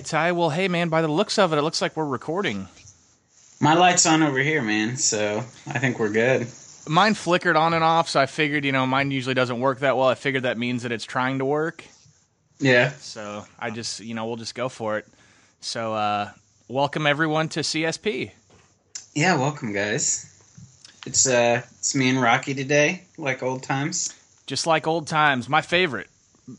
Right, Ty. Well, hey, man, by the looks of it, it looks like we're recording. My light's on over here, man, so I think we're good. Mine flickered on and off, so I figured, you know, mine usually doesn't work that well. I figured that means that it's trying to work. Yeah. So I just, you know, we'll just go for it. So, uh, welcome everyone to CSP. Yeah, welcome, guys. It's uh, it's me and Rocky today, like old times. Just like old times, my favorite.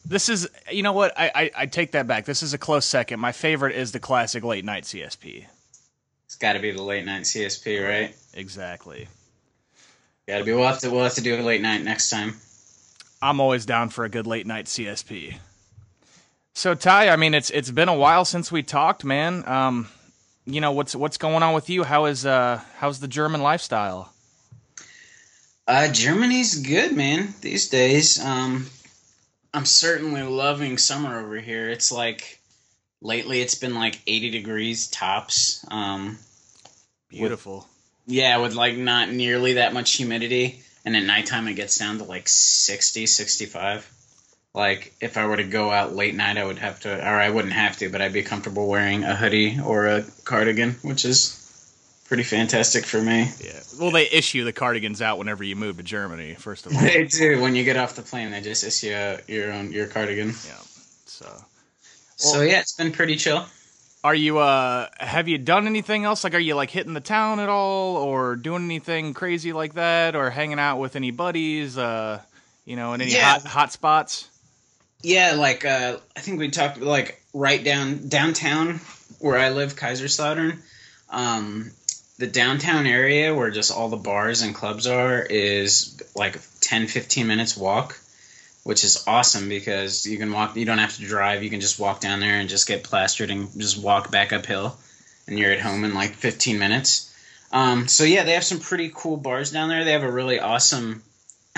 This is, you know what? I, I, I take that back. This is a close second. My favorite is the classic late night CSP. It's got to be the late night CSP, right? Exactly. Got to be. We'll have to. We'll have to do a late night next time. I'm always down for a good late night CSP. So Ty, I mean, it's it's been a while since we talked, man. Um, you know what's what's going on with you? How is uh how's the German lifestyle? Uh, Germany's good, man. These days, um, I'm certainly loving summer over here. It's like lately, it's been like 80 degrees tops. Um, Beautiful. With, yeah, with like not nearly that much humidity, and at nighttime it gets down to like 60, 65 like if I were to go out late night, I would have to, or I wouldn't have to, but I'd be comfortable wearing a hoodie or a cardigan, which is pretty fantastic for me. Yeah. Well, they issue the cardigans out whenever you move to Germany. First of all, they do. When you get off the plane, they just issue your own your cardigan. Yeah. So. Well, so yeah, it's been pretty chill. Are you uh have you done anything else? Like are you like hitting the town at all or doing anything crazy like that or hanging out with any buddies uh you know in any Yeah. hot hot spots? Yeah, like uh, I think we talked like right down downtown where I live, Kaiserslautern. Um, the downtown area where just all the bars and clubs are is like 10 15 minutes walk which is awesome because you can walk you don't have to drive. You can just walk down there and just get plastered and just walk back uphill and you're at home in like 15 minutes. Um, so yeah they have some pretty cool bars down there. They have a really awesome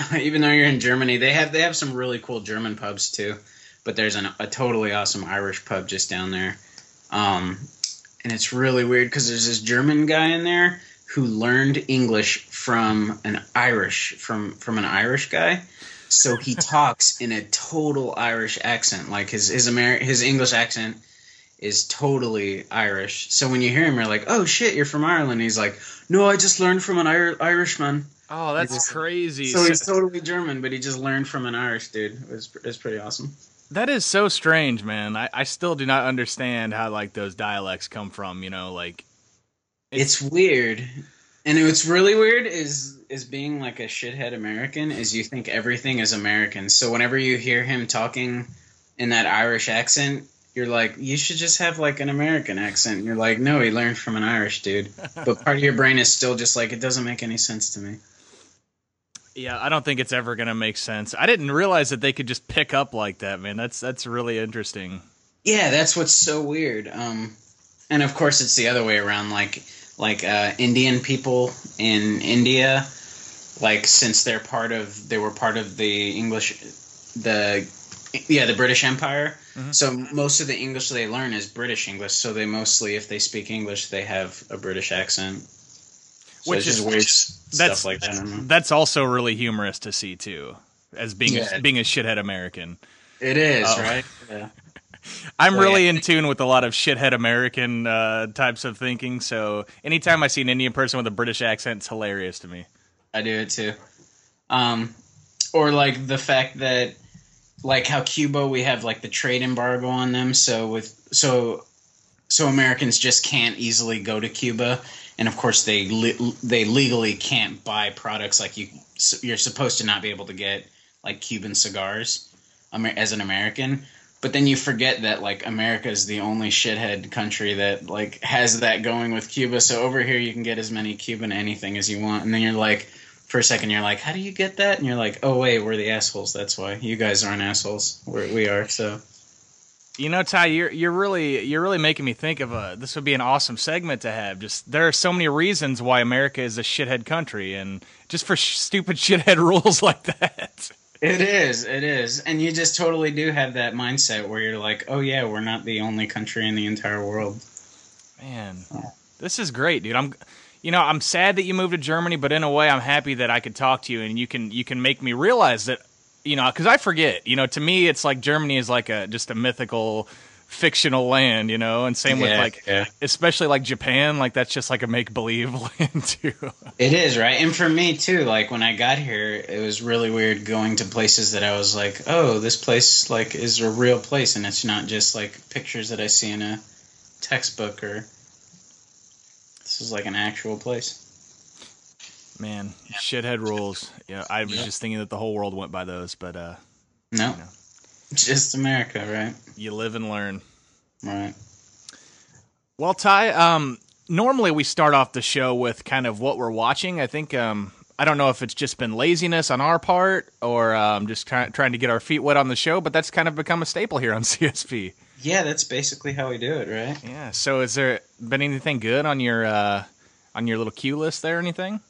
even though you're in Germany, they have they have some really cool German pubs too. But there's an, a totally awesome Irish pub just down there, um, and it's really weird because there's this German guy in there who learned English from an Irish from from an Irish guy. So he talks in a total Irish accent, like his his Amer- his English accent is totally Irish. So when you hear him, you're like, "Oh shit, you're from Ireland." He's like, "No, I just learned from an Ir- Irishman." Oh, that's just- crazy. So he's totally German, but he just learned from an Irish dude. It was, it was pretty awesome. That is so strange, man. I, I still do not understand how like those dialects come from. You know, like It's, weird, and what's really weird is is being like a shithead American is you think everything is American. So whenever you hear him talking in that Irish accent, you're like, you should just have like an American accent. And you're like, no, he learned from an Irish dude. But part of your brain is still just like, it doesn't make any sense to me. Yeah, I don't think it's ever gonna make sense. I didn't realize that they could just pick up like that, man. That's that's really interesting. Yeah, that's what's so weird. Um, and of course, it's the other way around. Like, like uh, Indian people in India, like since they're part of, they were part of the English, the yeah, the British Empire. Mhm. So most of the English they learn is British English. So they mostly, if they speak English, they have a British accent. So Which is- weird that's- stuff like that. I don't know. That's also really humorous to see too, as being Yeah. a, being a shithead American. It is Oh. right. Yeah. I'm really in tune with a lot of shithead American uh, types of thinking. So anytime I see an Indian person with a British accent, it's hilarious to me. I do it too. Um, or like the fact that, like how Cuba, we have like the trade embargo on them. So with so, so Americans just can't easily go to Cuba, and of course they le- they legally can't buy products like you. You're supposed to not be able to get like Cuban cigars, as an American. But then you forget that like America is the only shithead country that like has that going with Cuba. So over here you can get as many Cuban anything as you want, and then you're like, for a second you're like, how do you get that? And you're like, oh wait, we're the assholes. That's why you guys aren't assholes. We're, we are. So You know, Ty, you're you're really you're really making me think of a this would be an awesome segment to have. Just there are so many reasons why America is a shithead country, and just for sh- stupid shithead rules like that. it is, it is, and you just totally do have that mindset where you're like, oh yeah, we're not the only country in the entire world. Man, this is great, dude. I'm, you know, I'm sad that you moved to Germany, but in a way, I'm happy that I could talk to you and you can you can make me realize that, you know, because I forget. You know, to me, it's like Germany is like a just a mythical fictional land, you know. And same with Yeah, like, yeah. especially like Japan, like that's just like a make believe land too. It is right, and for me too. Like when I got here, it was really weird going to places that I was like, "Oh, this place like is a real place," and it's not just like pictures that I see in a textbook or. This is like an actual place. Man, shithead rules. Yeah, I was Yeah. just thinking that the whole world went by those, but uh, No, know. just America, right? you live and learn. Right. Well, Ty, um, normally we start off the show with kind of what we're watching. I think um, I don't know if it's just been laziness on our part or um, just try- trying to get our feet wet on the show, but that's kind of become a staple here on CSP. Yeah, that's basically how we do it, right? Yeah. So, has there been anything good on your uh, on your little queue list there? Anything?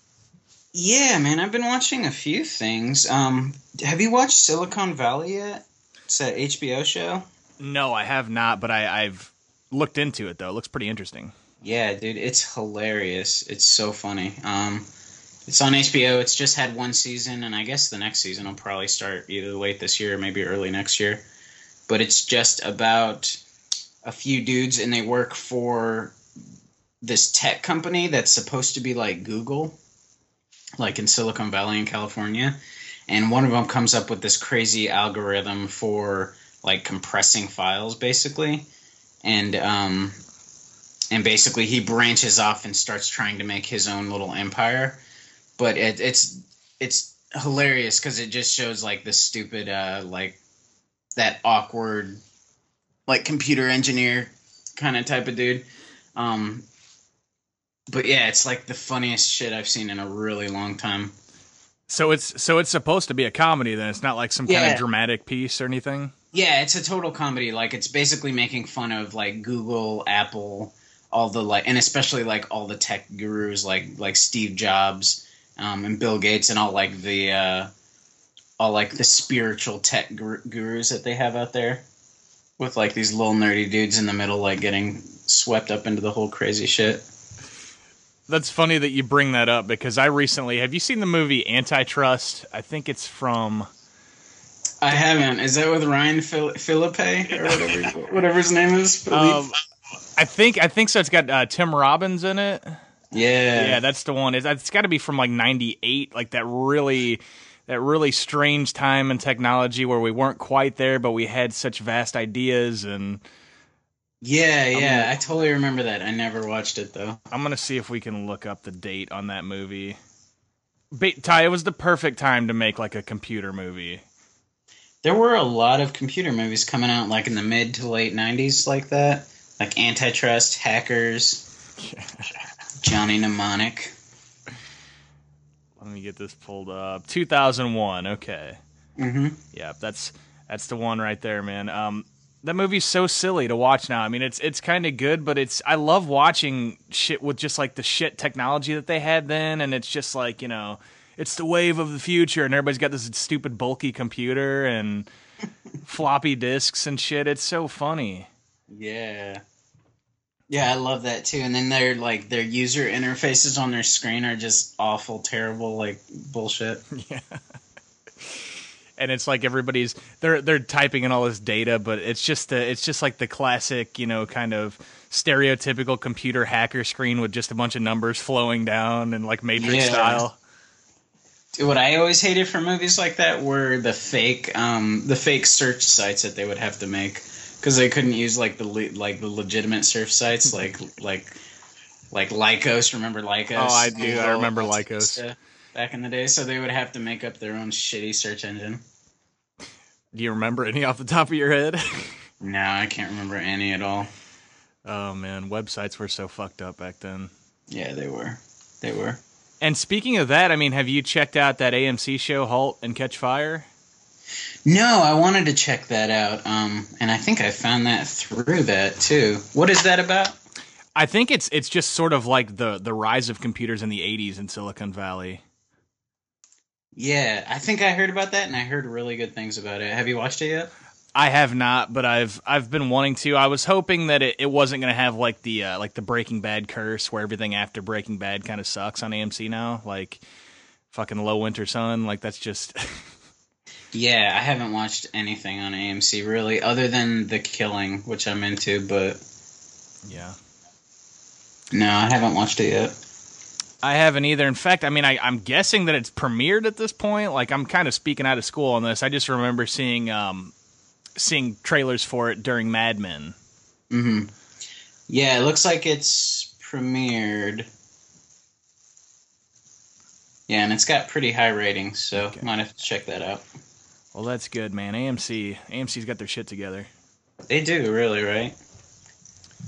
Yeah, man, I've been watching a few things. Um, have you watched Silicon Valley yet? It's a HBO show. No, I have not, but I, I've looked into it though. It looks pretty interesting. Yeah, dude, it's hilarious. It's so funny. Um, it's on HBO. It's just had one season, and I guess the next season will probably start either late this year or maybe early next year. But it's just about a few dudes, and they work for this tech company that's supposed to be like Google, like in Silicon Valley in California. And one of them comes up with this crazy algorithm for like compressing files, basically. And um, and basically he branches off and starts trying to make his own little empire but it, it's it's hilarious because it just shows like the stupid uh like that awkward like computer engineer kind of type of dude um but yeah it's like the funniest shit i've seen in a really long time So it's so it's supposed to be a comedy. Then it's not like some kind of dramatic piece or anything. Yeah, it's a total comedy. Like it's basically making fun of like Google, Apple, all the like, and especially like all the tech gurus like like Steve Jobs, um, and Bill Gates, and all like the uh, all like the spiritual tech gur- gurus that they have out there, with like these little nerdy dudes in the middle, like getting swept up into the whole crazy shit. That's funny that you bring that up because I recently have you seen the movie Antitrust? I think it's from I haven't. Is that with Ryan Phil- Phillippe or whatever whatever his name is? Um, I think I think so. It's got uh, Tim Robbins in it. yeah, Yeah, that's the one. It's, it's got to be from like '98, like that really that really strange time in technology where we weren't quite there, but we had such vast ideas. And yeah, yeah. I totally remember that. I never watched it though. I'm gonna see if we can look up the date on that movie. Ba- Ty, it was the perfect time to make like a computer movie. There were a lot of computer movies coming out like in the mid to late 90s like that. Like Antitrust, Hackers, Johnny Mnemonic. Let me get this pulled up. 2001. Okay. hmm Yeah, that's that's the one right there, man. Um, that movie's so silly to watch now. I mean, it's it's kind of good, but it's I love watching shit with just like the shit technology that they had then, and it's just like you know, it's the wave of the future, and everybody's got this stupid bulky computer and floppy disks and shit. It's so funny. Yeah. Yeah, I love that too. And then their like their user interfaces on their screen are just awful, terrible, like bullshit. Yeah. And it's like everybody's they're they're typing in all this data, but it's just the it's just like the classic, you know, kind of stereotypical computer hacker screen with just a bunch of numbers flowing down and like Matrix Yeah. style. What I always hated for movies like that were the fake, um, the fake search sites that they would have to make because they couldn't use like the le- like the legitimate search sites like like like Lycos. Remember Lycos? Oh, I do. I remember Lycos. stuff back in the day. So they would have to make up their own shitty search engine. Do you remember any off the top of your head? No, I can't remember any at all. oh man, websites were so fucked up back then. Yeah, they were. They were. And speaking of that, I mean, have you checked out that AMC show Halt and Catch Fire? No, I wanted to check that out. Um, and I think I found that through that too. What is that about? I think it's it's just sort of like the the rise of computers in the 80s in Silicon Valley. Yeah, I think I heard about that, and I heard really good things about it. Have you watched it yet? I have not, but I've I've been wanting to. I was hoping that it, it wasn't going to have like the uh, like the Breaking Bad curse where everything after Breaking Bad kind of sucks on AMC now, like fucking Low Winter Sun. Like that's just Yeah, I haven't watched anything on AMC really, other than The Killing, which I'm into, but Yeah. no, I haven't watched it yet. I haven't either. In fact, I mean, I, I'm guessing that it's premiered at this point. Like, I'm kind of speaking out of school on this. I just remember seeing um, seeing trailers for it during Mad Men. hmm Yeah, it looks like it's premiered. Yeah, and it's got pretty high ratings, so Okay. might have to check that out. Well, that's good, man. AMC, AMC's got their shit together. They do, really, right?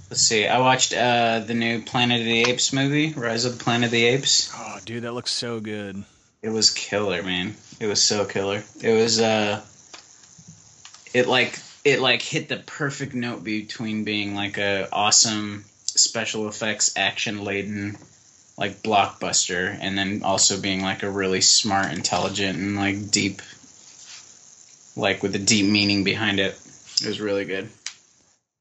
Let's see. I watched uh, the new Planet of the Apes movie, Rise of the Planet of the Apes. Oh, dude, that looks so good. It was killer, man. It was so killer. It was uh it like it like hit the perfect note between being like a awesome special effects action laden like blockbuster and then also being like a really smart, intelligent and like deep like with a deep meaning behind it. It was really good.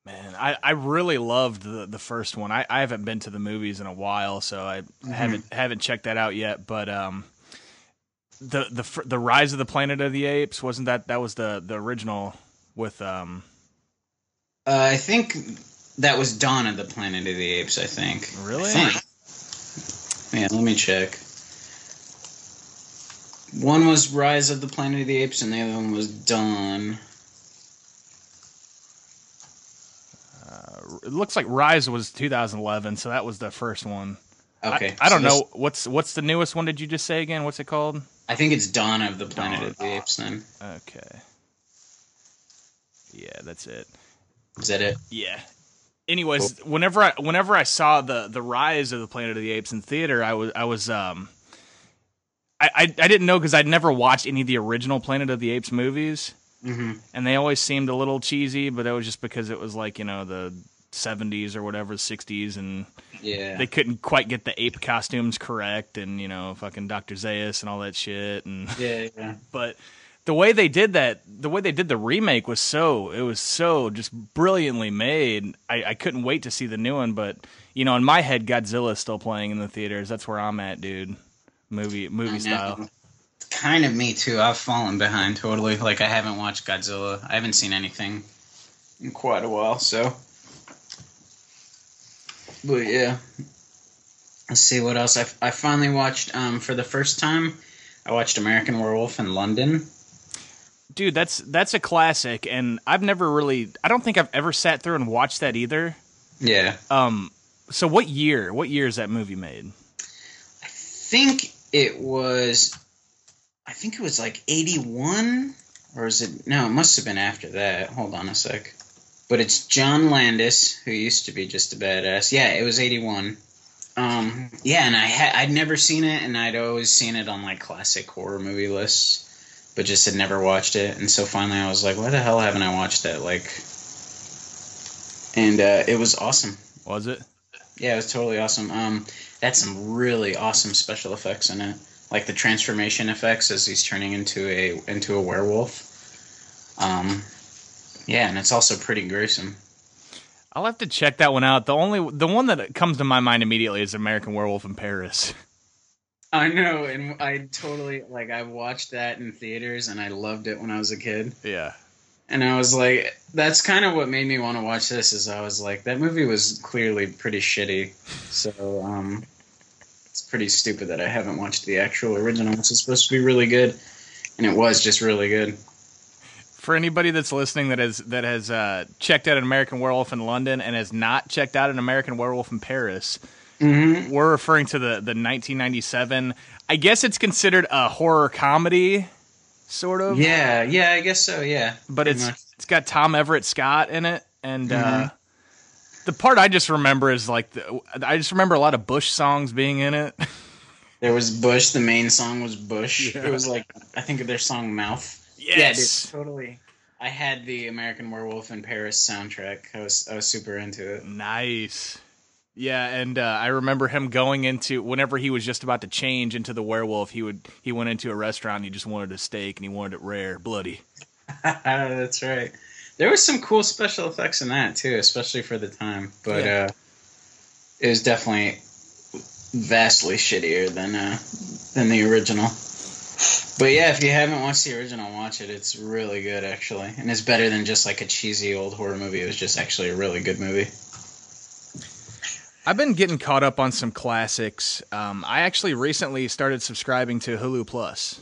Man, I, I really loved the the first one. I, I haven't been to the movies in a while, so I haven't haven't checked that out yet. But um, the the the Rise of the Planet of the Apes wasn't that that was the the original with um Uh, I think that was Dawn of the Planet of the Apes, I think. Really? I think. Yeah, let me check. One was Rise of the Planet of the Apes, and the other one was Dawn. It looks like Rise was 2011, so that was the first one. Okay. I, I don't so this- know what's what's the newest one. Did you just say again? What's it called? I think it's Dawn of the Planet Dawn. of the Apes. Then Okay. Yeah, that's it. is that it? Yeah. Anyways, whenever I whenever I saw the the rise of the Planet of the Apes in theater, I was I was um I I, I didn't know because I'd never watched any of the original Planet of the Apes movies, Mm-hmm. and they always seemed a little cheesy, but that was just because it was like you know the 70s or whatever 60s and Yeah. they couldn't quite get the ape costumes correct and you know fucking Dr. Zaius and all that shit and yeah. Yeah. but the way they did that the way they did the remake was so it was so just brilliantly made i, I couldn't wait to see the new one but you know in my head godzilla's still playing in the theaters that's where i'm at dude movie movie style Kind of me too. I've fallen behind totally. Like I haven't watched Godzilla. I haven't seen anything in quite a while. So, but yeah. Let's see what else. I, I finally watched um, for the first time. I watched American Werewolf in London. dude that's that's a classic and i've never really i don't think i've ever sat through and watched that either Yeah, um so what year what year is that movie made I think it was. I think it was like eighty-one, or is it? No, it must have been after that. Hold on a sec. But it's John Landis, who used to be just a badass. Yeah, it was eighty-one. Um, yeah, and I had I'd never seen it, and I'd always seen it on like classic horror movie lists, but just had never watched it. And so finally, I was like, "Why the hell haven't I watched that?" Like, and uh, it was awesome. was it Yeah, it was totally awesome. Um, that's some really awesome special effects in it, like the transformation effects as he's turning into a into a werewolf. Um, yeah, and it's also pretty gruesome. I'll have to check that one out. The only the one that comes to my mind immediately is American Werewolf in Paris. I know, and I totally like I watched that in theaters, and I loved it when I was a kid. Yeah. And I was like, that's kind of what made me want to watch this. Is I was like, that movie was clearly pretty shitty, so um, it's pretty stupid that I haven't watched the actual original, is supposed to be really good, and it was just really good. For anybody that's listening that has that has uh, checked out an American Werewolf in London and has not checked out an American Werewolf in Paris, Mm-hmm. we're referring to the the 1997. I guess it's considered a horror comedy, sort of. Yeah, yeah, I guess so. Yeah, but it's much. it's got Tom Everett Scott in it, and uh, Mhm. the part I just remember is like the, I just remember a lot of Bush songs being in it. there was Bush. The main song was Bush. Yeah. It was like I think of their song Mouth. Yes. Yeah, dude, totally. I had the American Werewolf in Paris soundtrack. I was I was super into it. Nice. Yeah, and uh, I remember him going into whenever he was just about to change into the werewolf, he would he went into a restaurant and he just wanted a steak and he wanted it rare, bloody. That's right. There was some cool special effects in that too, especially for the time. But Yeah. uh, it was definitely vastly shittier than uh, than the original. But yeah, if you haven't watched the original, watch it. It's really good, actually, and it's better than just like a cheesy old horror movie. It was just actually a really good movie. I've been getting caught up on some classics. Um, I actually recently started subscribing to Hulu Plus.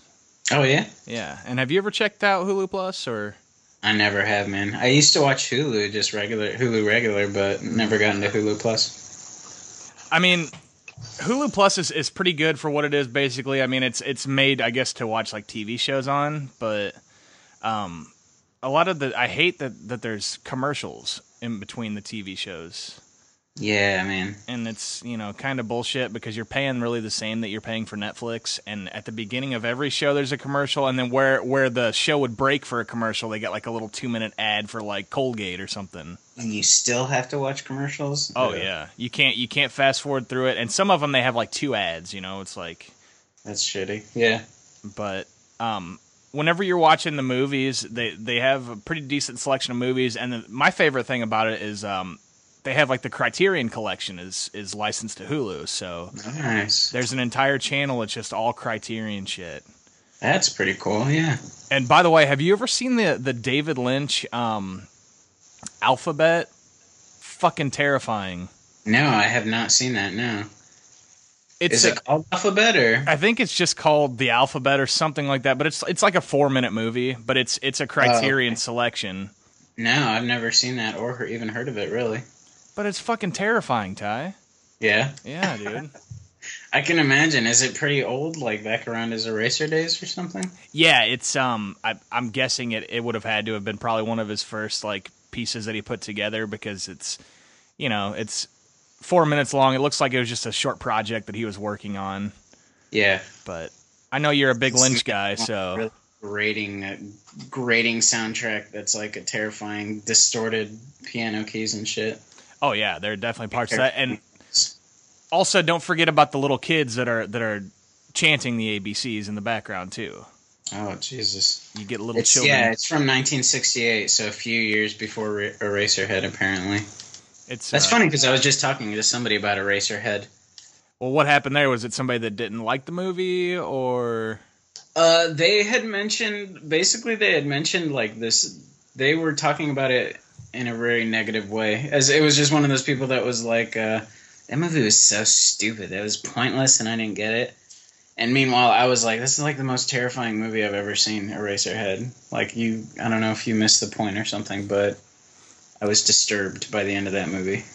Oh yeah, Yeah, and have you ever checked out Hulu Plus or? I never have, man. I used to watch Hulu, just regular Hulu regular, but never got into Hulu Plus. I mean, Hulu Plus is, is pretty good for what it is. Basically, I mean, it's it's made, I guess, to watch like TV shows on, but um, a lot of the I hate that that there's commercials in between the TV shows, Yeah, man. and it's you know kind of bullshit because you're paying really the same that you're paying for Netflix, and at the beginning of every show there's a commercial, and then where where the show would break for a commercial, they get like a little two minute ad for like Colgate or something. And you still have to watch commercials. Oh Ugh, yeah, you can't you can't fast forward through it, and some of them they have like two ads. You know, it's like. that's shitty. Yeah, but um, whenever you're watching the movies, they they have a pretty decent selection of movies, and the, my favorite thing about it is um, they have like the Criterion Collection is is licensed to Hulu, so nice. there's an entire channel that's just all Criterion shit. That's pretty cool. Yeah. And by the way, have you ever seen the the David Lynch um, Alphabet? Fucking terrifying. No, I have not seen that. No. It's Is a- it called Alphabet or? I think it's just called the Alphabet or something like that, but it's it's like a four minute movie, but it's it's a Criterion okay. selection. No, I've never seen that or even heard of it. Really. But it's fucking terrifying, Ty. Yeah, Yeah, dude. I can imagine. Is it pretty old, like back around his Eraser days or something? yeah, it's um I I'm guessing it it would have had to have been probably one of his first like pieces that he put together because it's you know, it's 4 minutes long. It looks like it was just a short project that he was working on, Yeah. but I know you're a big Lynch guy, so Really grating, grating soundtrack that's like a terrifying, distorted piano keys and shit. Oh yeah, there are definitely parts of that and also don't forget about the little kids that are that are chanting the ABCs in the background too. Oh Jesus! You get little It's children. yeah, it's from 1968, so a few years before Ra- Eraserhead, apparently. It's That's uh, funny because I was just talking to somebody about Eraserhead. Well, what happened there was it somebody that didn't like the movie or Uh, they had mentioned basically they had mentioned like this. They were talking about it in a very negative way, as it was just one of those people that was like, uh, "That movie was so stupid. That was pointless, and I didn't get it." And meanwhile, I was like, "This is like the most terrifying movie I've ever seen." Eraserhead. Like you, I don't know if you missed the point or something, but I was disturbed by the end of that movie,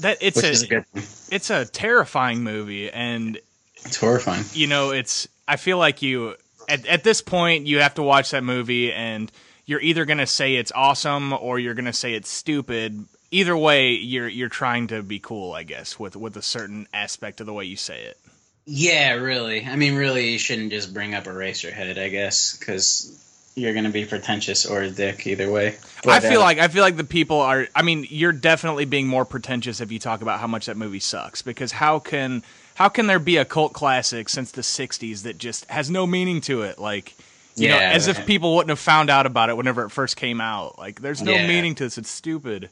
that it's a, a good it's a terrifying movie and It's horrifying. you know it's I feel like you at at this point you have to watch that movie and you're either going to say it's awesome or you're going to say it's stupid. Either way, you're you're trying to be cool, I guess, with with a certain aspect of the way you say it. Yeah, really. I mean, really, you shouldn't just bring up Eraserhead, I guess, because you're going to be pretentious or a dick either way. I feel uh, like I feel like the people are. I mean, you're definitely being more pretentious if you talk about how much that movie sucks. Because how can how can there be a cult classic since the '60s that just has no meaning to it? Like, you know, Yeah. as if people wouldn't have found out about it whenever it first came out. Like, there's no Yeah. meaning to this. It's stupid.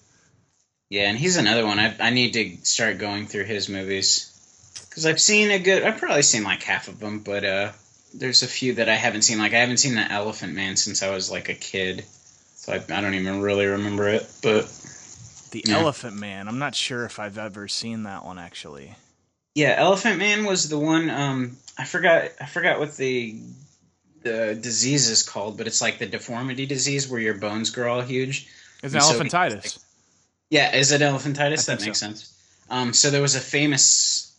Yeah, and he's another one. I, I need to start going through his movies because I've seen a good. I've probably seen like half of them, but uh, there's a few that I haven't seen. Like I haven't seen the Elephant Man since I was like a kid, so I, I don't even really remember it. But The Yeah. Elephant Man. I'm not sure if I've ever seen that one actually. yeah, Elephant Man was the one. Um, I forgot. I forgot what the the disease is called, but it's like the deformity disease where your bones grow all huge. It's And so he- elephantitis. Yeah, is it elephantitis? That makes so. sense. Um, so there was a famous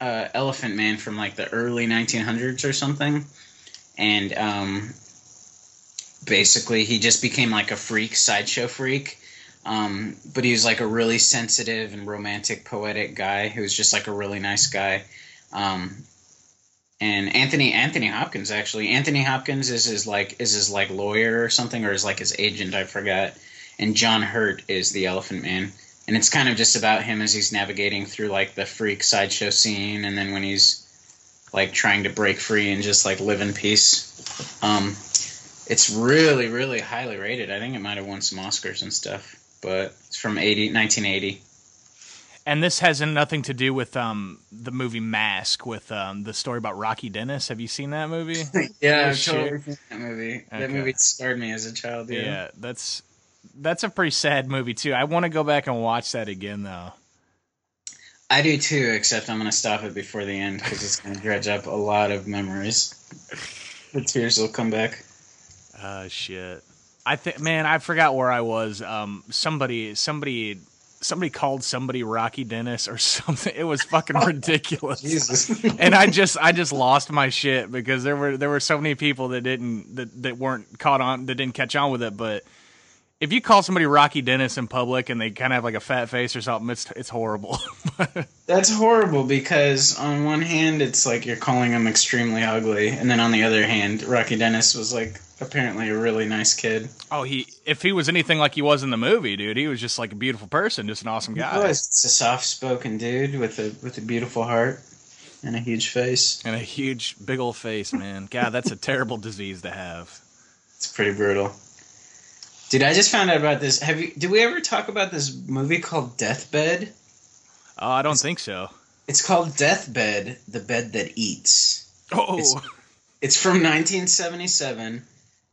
uh, elephant man from like the early 1900s or something, and um, basically he just became like a freak, sideshow freak. Um, but he was like a really sensitive and romantic, poetic guy who was just like a really nice guy. Um, and Anthony Anthony Hopkins actually. Anthony Hopkins is his like is his like lawyer or something or is like his agent I forgot. And John Hurt is the Elephant Man. And it's kind of just about him as he's navigating through like the freak sideshow scene and then when he's like trying to break free and just like live in peace. Um it's really really highly rated. I think it might have won some Oscars and stuff but it's from 80 1980 And this has nothing to do with um the movie Mask with um the story about Rocky Dennis. Have you seen that movie? yeah, Oh, I've totally seen that movie. Okay. That movie scarred me as a child. yeah. Yeah. that's that's a pretty sad movie too. I want to go back and watch that again though. I do too, except I'm gonna stop it before the end because it's gonna dredge up a lot of memories. The tears will come back. Uh shit. I think man, I forgot where I was. Um somebody somebody somebody called somebody Rocky Dennis or something. It was fucking oh, ridiculous. Jesus. and I just I just lost my shit because there were there were so many people that didn't that, that weren't caught on that didn't catch on with it. But if you call somebody Rocky Dennis in public and they kind of have like a fat face or something, it's it's horrible. That's horrible because on one hand it's like you're calling him extremely ugly, and then on the other hand, Rocky Dennis was like apparently a really nice kid. oh, he if he was anything like he was in the movie, dude, he was just like a beautiful person, just an awesome guy. He was. It's a soft-spoken dude with a with a beautiful heart and a huge face. and a huge big old face, man. God, that's a terrible disease to have. It's pretty brutal. Dude, I just found out about this. Have you? Did we ever talk about this movie called Deathbed? Oh, I don't think so. It's called Deathbed: The Bed That Eats. Oh, It's- It's from 1977,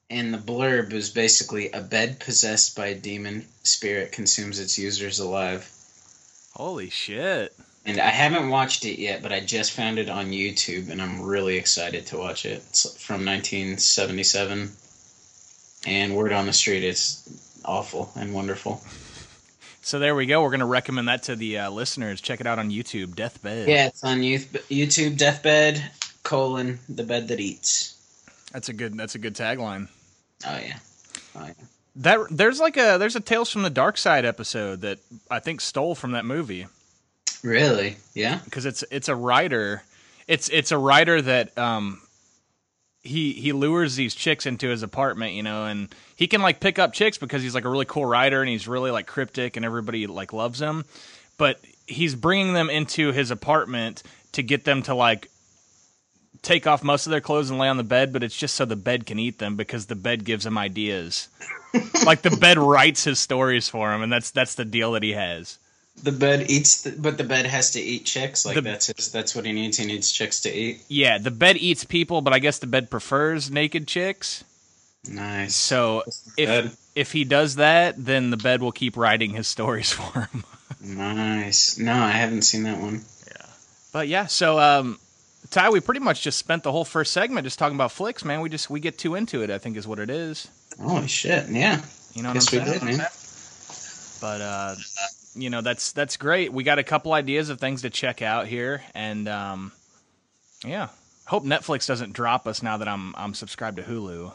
and the blurb is basically a bed possessed by a demon spirit consumes its users alive. holy shit! And I haven't watched it yet, but I just found it on YouTube, and I'm really excited to watch it. It's from 1977, and word on the street is awful and wonderful. So there we go. We're gonna recommend that to the uh, listeners. Check it out on YouTube. Deathbed. Yeah, it's on YouTube. Deathbed colon the bed that eats. That's a good. That's a good tagline. Oh yeah, oh yeah. That there's like a there's a Tales from the Dark Side episode that I think stole from that movie Really? Yeah. because it's it's a writer. It's it's a writer that um he he lures these chicks into his apartment, you know, and he can like pick up chicks because he's like a really cool writer and he's really like cryptic and everybody like loves him. But he's bringing them into his apartment to get them to like take off most of their clothes and lay on the bed, but it's just so the bed can eat them because the bed gives him ideas. like the bed writes his stories for him, and that's that's the deal that he has. The bed eats, the, but the bed has to eat chicks. Like The- that's his, that's what he needs. He needs chicks to eat. Yeah, the bed eats people, but I guess the bed prefers naked chicks. Nice. So if Bed. if he does that, then the bed will keep writing his stories for him. Nice. No, I haven't seen that one. Yeah, but yeah, so um, Ty, we pretty much just spent the whole first segment just talking about flicks, man. We just we get too into it. I think is what it is. Holy shit! Yeah. You know what Guess we I'm saying? did, man. But uh, you know that's that's great. We got a couple ideas of things to check out here, and um, yeah, hope Netflix doesn't drop us now that I'm I'm subscribed to Hulu.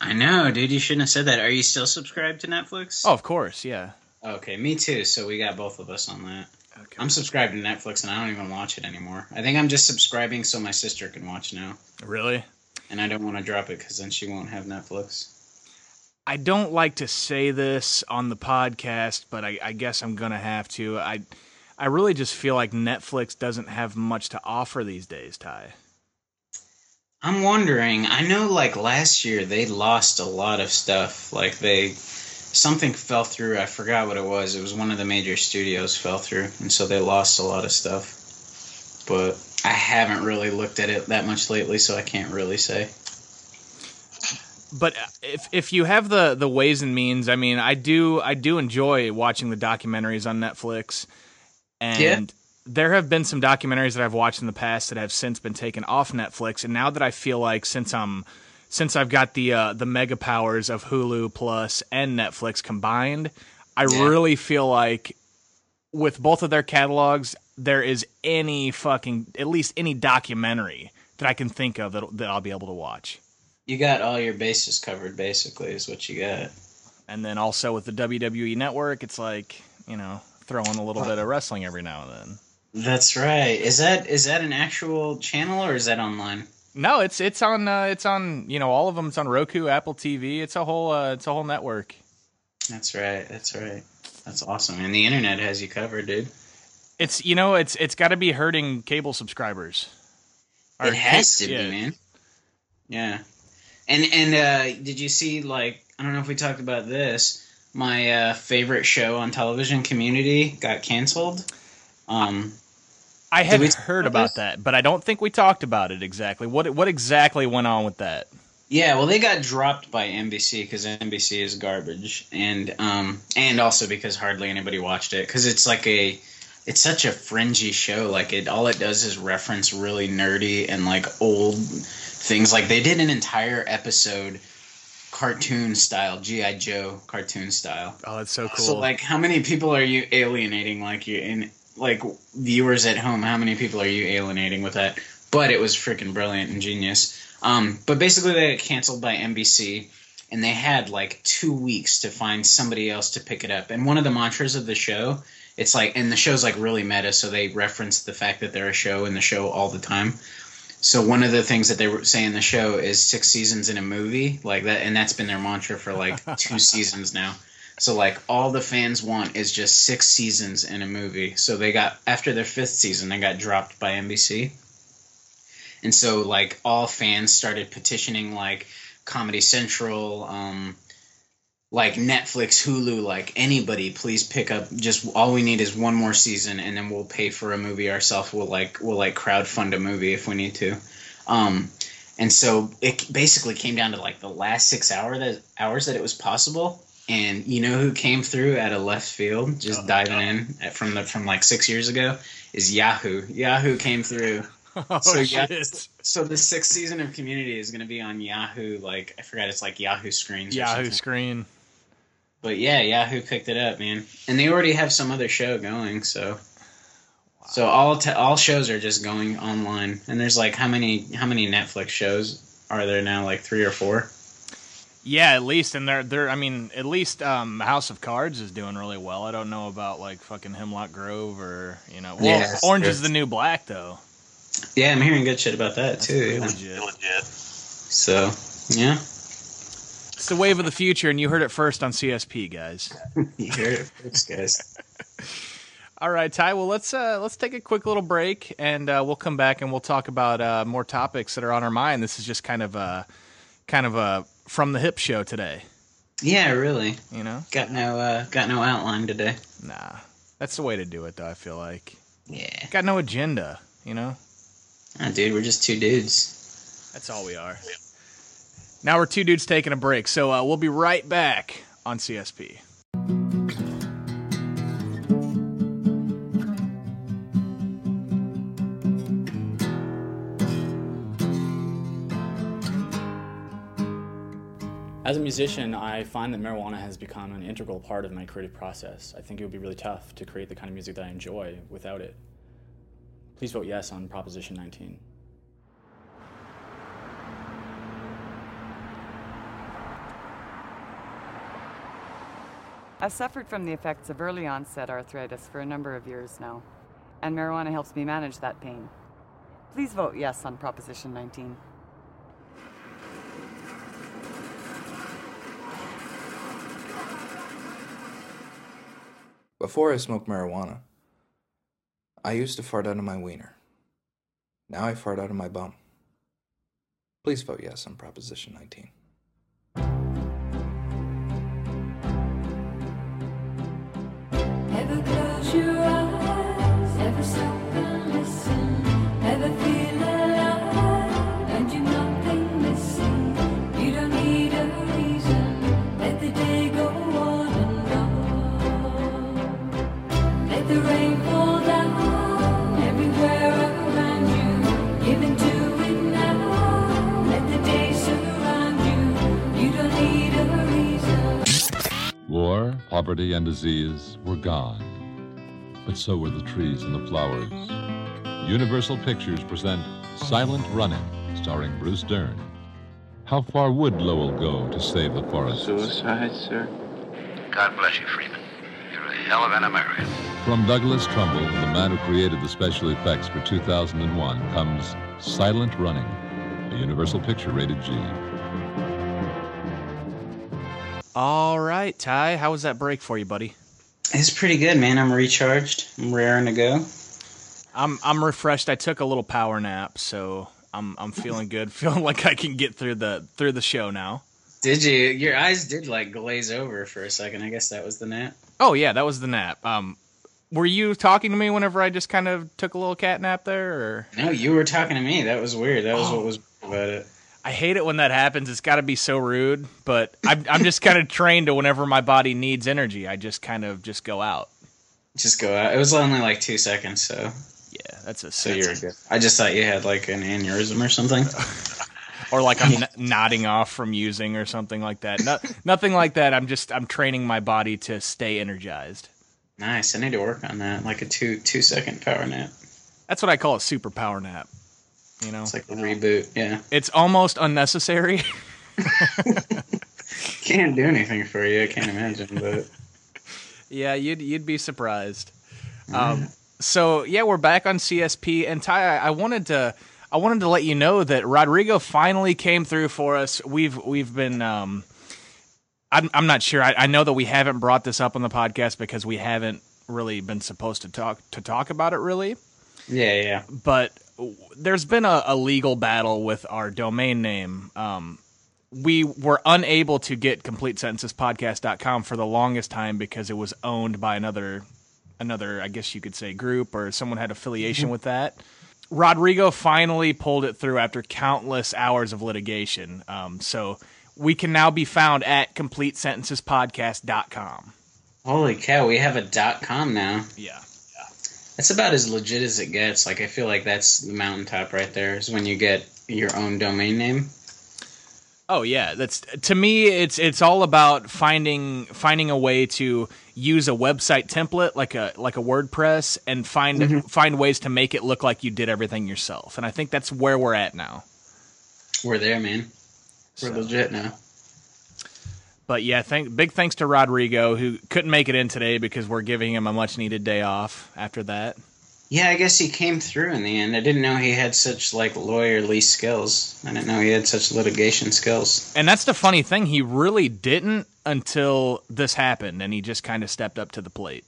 I know, dude. You shouldn't have said that. Are you still subscribed to Netflix? Oh, of course, yeah. Okay, me too. So we got both of us on that. Okay. I'm subscribed to Netflix, and I don't even watch it anymore. I think I'm just subscribing so my sister can watch now, Really? and I don't want to drop it because then she won't have Netflix. I don't like to say this on the podcast, but I, I guess I'm gonna have to. I I really just feel like Netflix doesn't have much to offer these days, Ty. I'm wondering. I know, like last year, they lost a lot of stuff. Like they, something fell through. I forgot what it was. It was one of the major studios fell through, and so they lost a lot of stuff. But I haven't really looked at it that much lately, so I can't really say. But uh, if if you have the the ways and means, I mean, I do I do enjoy watching the documentaries on Netflix, and Yeah. there have been some documentaries that I've watched in the past that have since been taken off Netflix, and now that I feel like since I'm since I've got the uh, the mega powers of Hulu Plus and Netflix combined, I Yeah. really feel like with both of their catalogs, there is any fucking at least any documentary that I can think of that that I'll be able to watch. You got all your bases covered, basically, is what you got. And then also with the WWE network, it's like, you know, throwing a little bit of wrestling every now and then. That's right. Is that is that an actual channel or is that online? No, it's it's on uh, it's on, you know, all of them it's on Roku, Apple TV. It's a whole uh, it's a whole network. That's right. That's right. That's awesome. And the internet has you covered, dude. It's you know, it's it's got to be hurting cable subscribers. Or it has to yeah. be, man. Yeah. And and uh, did you see like I don't know if we talked about this, my uh, favorite show on television, Community, got canceled. Um, I had we heard about this? that, but I don't think we talked about it exactly. What what exactly went on with that? Yeah, well, they got dropped by NBC because NBC is garbage, and um, and also because hardly anybody watched it because it's like a, it's such a fringy show. Like it, all it does is reference really nerdy and like old things. Like they did an entire episode, cartoon style, GI Joe cartoon style. Oh, that's so cool. So like, how many people are you alienating? Like you in like viewers at home, how many people are you alienating with that? But it was freaking brilliant and genius. Um, but basically, they got canceled by NBC, and they had like two weeks to find somebody else to pick it up. And one of the mantras of the show, it's like, and the show's like really meta, so they reference the fact that they're a show in the show all the time. So one of the things that they were say in the show is six seasons in a movie, like that, and that's been their mantra for like two seasons now. So like all the fans want is just six seasons in a movie. So they got after their fifth season, they got dropped by NBC, and so like all fans started petitioning like Comedy Central, um, like Netflix, Hulu, like anybody, please pick up. Just all we need is one more season, and then we'll pay for a movie ourselves. We'll like we'll like crowdfund a movie if we need to. Um, and so it basically came down to like the last six hour that hours that it was possible. And you know who came through at a left field, just Oh, diving in at, from the from like six years ago, is Yahoo. Yahoo came through. oh so, yeah, shit! So the sixth season of Community is going to be on Yahoo. Like I forgot, it's like Yahoo screens. or Yahoo screen. But yeah, Yahoo picked it up, man, and they already have some other show going. So, so all te- all shows are just going online, and there's like how many how many Netflix shows are there now? Like three or four. Yeah, at least, and they're they're. I mean, at least um, House of Cards is doing really well. I don't know about like fucking Hemlock Grove or you know. Well, Yeah, Orange is the New Black though. Yeah, I'm hearing good shit about that That's too. pretty yeah. legit. So yeah, It's the wave of the future, and you heard it first on CSP, guys. you heard it first, guys. All right, Ty. Well, let's uh, let's take a quick little break, and uh, we'll come back and we'll talk about uh, more topics that are on our mind. This is just kind of a kind of a from the hip show today. Yeah, really. You know, Got no uh, got no outline today. nah, that's the way to do it, though. I feel like Yeah, got no agenda. You know, oh, dude, we're just two dudes. that's all we are. Now we're two dudes taking a break, so uh, we'll be right back on CSP. As a musician, I find that marijuana has become an integral part of my creative process. I think it would be really tough to create the kind of music that I enjoy without it. Please vote yes on Proposition 19. I've suffered from the effects of early onset arthritis for a number of years now, and marijuana helps me manage that pain. Please vote yes on Proposition 19. Before I smoked marijuana, I used to fart out of my wiener. Now I fart out of my bum. Please vote yes on Proposition 19. Ever War, poverty, and disease were gone. But so were the trees and the flowers. Universal Pictures present Silent Running, starring Bruce Dern. How far would Lowell go to save the forest? Suicide, sir? God bless you, Freeman. You're hell of an American. From Douglas Trumbull, the man who created the special effects for 2001, comes Silent Running, a Universal picture rated G. All right, Ty. How was that break for you, buddy? It's pretty good, man. I'm recharged. I'm raring to go. I'm I'm refreshed. I took a little power nap, so I'm I'm feeling good. Feeling like I can get through the through the show now. Did you? Your eyes did like glaze over for a second. I guess that was the nap. Oh yeah, that was the nap. Um, were you talking to me whenever I just kind of took a little cat nap there? Or No, you were talking to me. That was weird. That was Oh. what was about it. I hate it when that happens. It's got to be so rude, but I'm I'm just kind of trained to whenever my body needs energy, I just kind of just go out. Just go out. It was only like two seconds, so Yeah, that's a so that's you're a- good. I just thought you had like an aneurysm or something. or like I'm n- nodding off from using or something like that. No, nothing like that. I'm just I'm training my body to stay energized. nice. I need to work on that. Like a two two second power nap. That's what I call a super power nap. You know, It's like a reboot. Yeah. it's almost unnecessary. Can't do anything for you. I can't imagine, but yeah, you'd you'd be surprised. Um, so yeah, we're back on CSP, and Ty, I, I wanted to I wanted to let you know that Rodrigo finally came through for us. We've we've been. Um, I'm I'm not sure. I, I know that we haven't brought this up on the podcast because we haven't really been supposed to talk to talk about it really. yeah, yeah. but there's been a, a legal battle with our domain name. Um, we were unable to get completesentencespodcast.com for the longest time because it was owned by another another I guess you could say group or someone had affiliation with that. Rodrigo finally pulled it through after countless hours of litigation. Um, so we can now be found at completesentencespodcast.com. Holy cow, we have a dot com now. Yeah. That's about as legit as it gets. Like I feel like that's the mountaintop right there. Is when you get your own domain name. Oh yeah, that's to me it's it's all about finding finding a way to use a website template like a like a WordPress and find mm-hmm. find ways to make it look like you did everything yourself. And I think that's where we're at now. We're there, man. We're So- legit now. But yeah, thank big thanks to Rodrigo who couldn't make it in today because we're giving him a much needed day off after that. Yeah, I guess he came through in the end. I didn't know he had such like lawyerly skills. I didn't know he had such litigation skills. And that's the funny thing, he really didn't until this happened and he just kind of stepped up to the plate.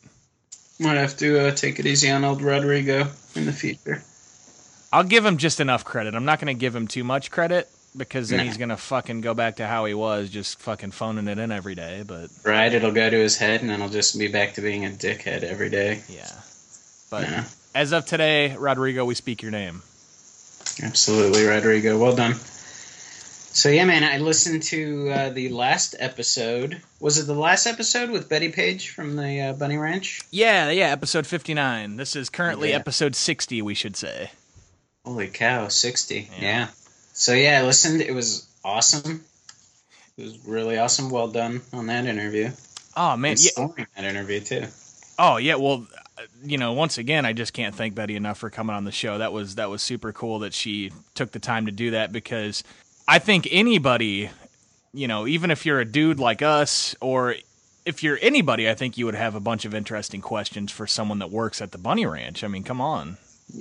Might have to uh, take it easy on old Rodrigo in the future. I'll give him just enough credit. I'm not going to give him too much credit because then Nah. he's going to fucking go back to how he was, just fucking phoning it in every day. But Right? It'll go to his head, and then he'll just be back to being a dickhead every day. yeah. But Yeah. As of today, Rodrigo, we speak your name. Absolutely, Rodrigo. Well done. So yeah, man, I listened to uh, the last episode. Was it the last episode with Betty Page from the uh, Bunny Ranch? Yeah, yeah, episode 59. This is currently Yeah. episode 60, we should say. Holy cow, sixty! Yeah. Yeah. So yeah, I listened. It was awesome. It was really awesome. Well done on that interview. Oh, man. Yeah. that interview too. Oh, yeah. Well, you know, once again, I just can't thank Betty enough for coming on the show. That was that was super cool that she took the time to do that because I think anybody, you know, even if you're a dude like us or if you're anybody, I think you would have a bunch of interesting questions for someone that works at the Bunny Ranch. I mean, come on.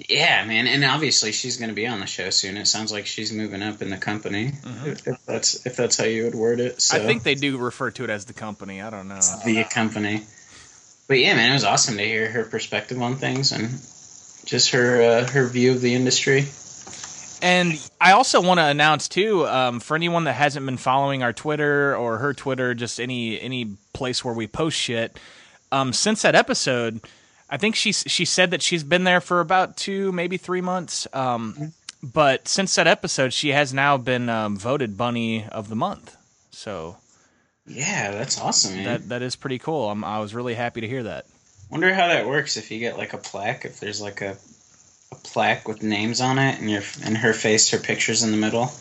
Yeah, man, and obviously she's going to be on the show soon. It sounds like she's moving up in the company. If, if that's if that's how you would word it. So. Mm-hmm. I think they do refer to it as the company. I don't know. the company. But yeah, man, it was awesome to hear her perspective on things and just her uh, her view of the industry. And I also want to announce too, um, for anyone that hasn't been following our Twitter or her Twitter, just any any place where we post shit. Um, since that episode, I think she she said that she's been there for about two, maybe three months. Um, but since that episode, she has now been um, voted Bunny of the Month. So Yeah, that's awesome, man. that that is pretty cool. I'm, I was really happy to hear that. Wonder how that works if you get like a plaque. If there's like a a plaque with names on it and your and her face, her pictures in the middle.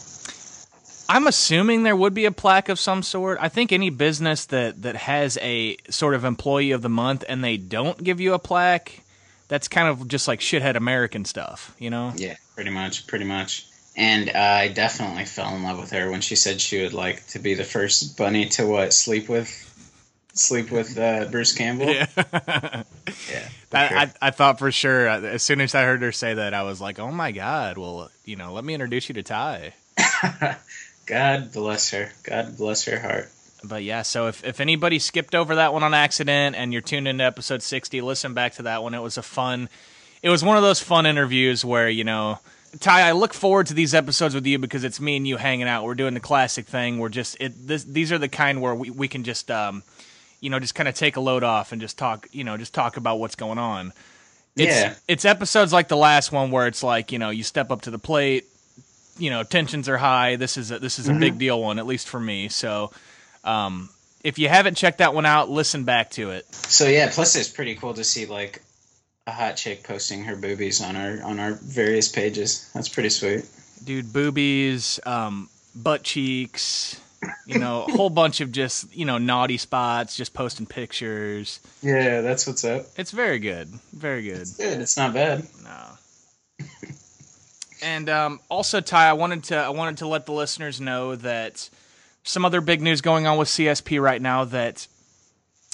I'm assuming there would be a plaque of some sort. I think any business that that has a sort of employee of the month and they don't give you a plaque, that's kind of just like shithead American stuff, you know? Yeah, pretty much, pretty much. And I definitely fell in love with her when she said she would like to be the first bunny to what sleep with, sleep with uh, Bruce Campbell. Yeah. yeah. I, sure. I, I thought for sure uh, as soon as I heard her say that, I was like, "Oh my god!" Well, you know, let me introduce you to Ty. God bless her. God bless her heart. But yeah, so if, if anybody skipped over that one on accident and you're tuned into episode 60, listen back to that one. It was a fun, it was one of those fun interviews where, you know, Ty, I look forward to these episodes with you because it's me and you hanging out. We're doing the classic thing. We're just it. This, these are the kind where we, we can just um, you know, just kind of take a load off and just talk. You know, just talk about what's going on. It's, Yeah. It's episodes like the last one where it's like you know you step up to the plate. You know, tensions are high. This is a, this is a big deal one, at least for me. So, um, if you haven't checked that one out, listen back to it. So yeah, plus it's pretty cool to see like a hot chick posting her boobies on our on our various pages. That's pretty sweet. dude boobies um butt cheeks you know a whole bunch of just you know naughty spots just posting pictures Yeah, that's what's up. it's very good very good Good, it's not bad. no and um also ty i wanted to i wanted to let the listeners know that some other big news going on with csp right now that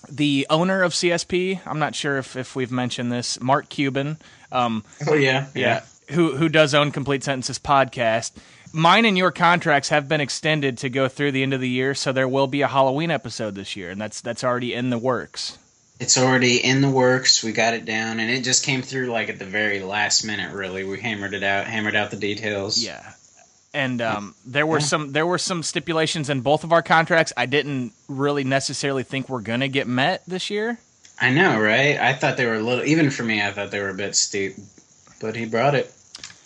the owner of csp i'm not sure if, if we've mentioned this mark cuban um Oh yeah, yeah, who who does own Complete Sentences podcast. Mine and your contracts have been extended to go through the end of the year, so there will be a Halloween episode this year, and that's that's already in the works. It's already in the works. We got it down, and it just came through like at the very last minute. Really, we hammered it out, hammered out the details. Yeah. And um, there were some there were some stipulations in both of our contracts I didn't really necessarily think were gonna get met this year. I know, right? I thought they were a little. Even for me, I thought they were a bit steep, but he brought it.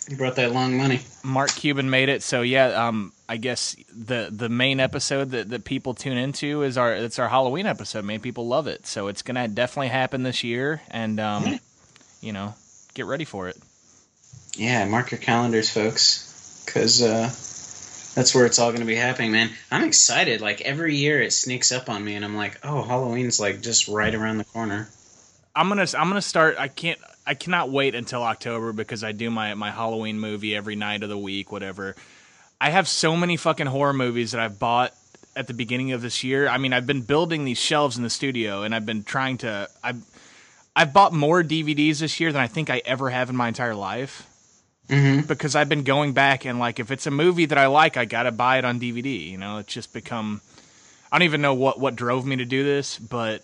He brought that long money. Mark Cuban made it, so yeah. Um, I guess the the main episode that, that people tune into is our it's our Halloween episode. Man, people love it, so it's gonna definitely happen this year, and um, you know, get ready for it. Yeah, mark your calendars, folks, because uh, that's where it's all going to be happening, man. I'm excited. Like every year, it sneaks up on me, and I'm like, oh, Halloween's like just right around the corner. I'm gonna I'm gonna start. I can't. I cannot wait until October because I do my my Halloween movie every night of the week, whatever. I have so many fucking horror movies that I've bought at the beginning of this year. I mean, I've been building these shelves in the studio, and I've been trying to. I've I've bought more DVDs this year than I think I ever have in my entire life. Mm-hmm. Because I've been going back and like, if it's a movie that I like, I gotta buy it on DVD. You know, it's just become. I don't even know what what drove me to do this, but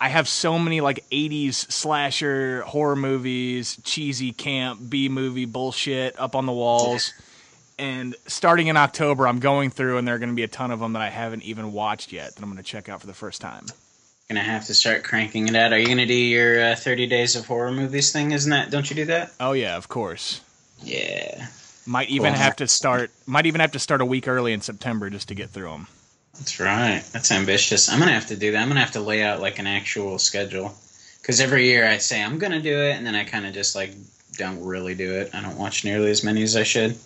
I have so many like 80s slasher horror movies, cheesy camp B movie bullshit up on the walls. And starting in October, I'm going through, and there are going to be a ton of them that I haven't even watched yet that I'm going to check out for the first time. Gonna have to start cranking it out. Are you gonna do your uh, 30 days of horror movies thing? Isn't that? Don't you do that? Oh yeah, of course. Yeah, Might even have to start. Might even have to start a week early in September just to get through them. that's right. That's ambitious. I'm gonna have to do that. I'm gonna have to lay out like an actual schedule. Because every year I say I'm gonna do it, and then I kind of just like don't really do it. I don't watch nearly as many as I should.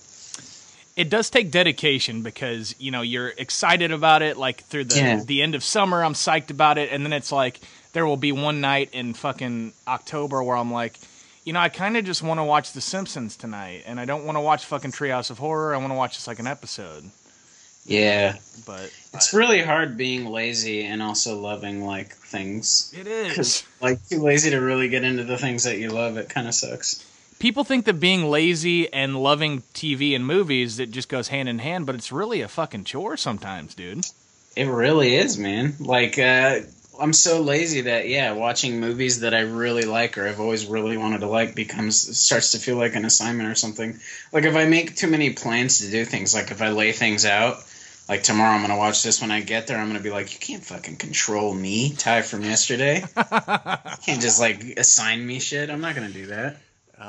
it does take dedication because you know you're excited about it like through the Yeah. the end of summer i'm psyched about it and then it's like there will be one night in fucking october where i'm like you know i kind of just want to watch the simpsons tonight and i don't want to watch fucking treehouse of horror i want to watch just like an episode Yeah, but it's really hard being lazy and also loving like things. it is Because like too lazy to really get into the things that you love, it kind of sucks. people think that being lazy and loving tv and movies it just goes hand in hand but it's really a fucking chore sometimes dude It really is, man. Like, uh, I'm so lazy that yeah, watching movies that I really like or I've always really wanted to like becomes starts to feel like an assignment or something. Like if I make too many plans to do things, like if I lay things out, like tomorrow I'm gonna watch this when I get there, I'm gonna be like, you can't fucking control me, Ty from yesterday. you can't just like assign me shit. I'm not gonna do that.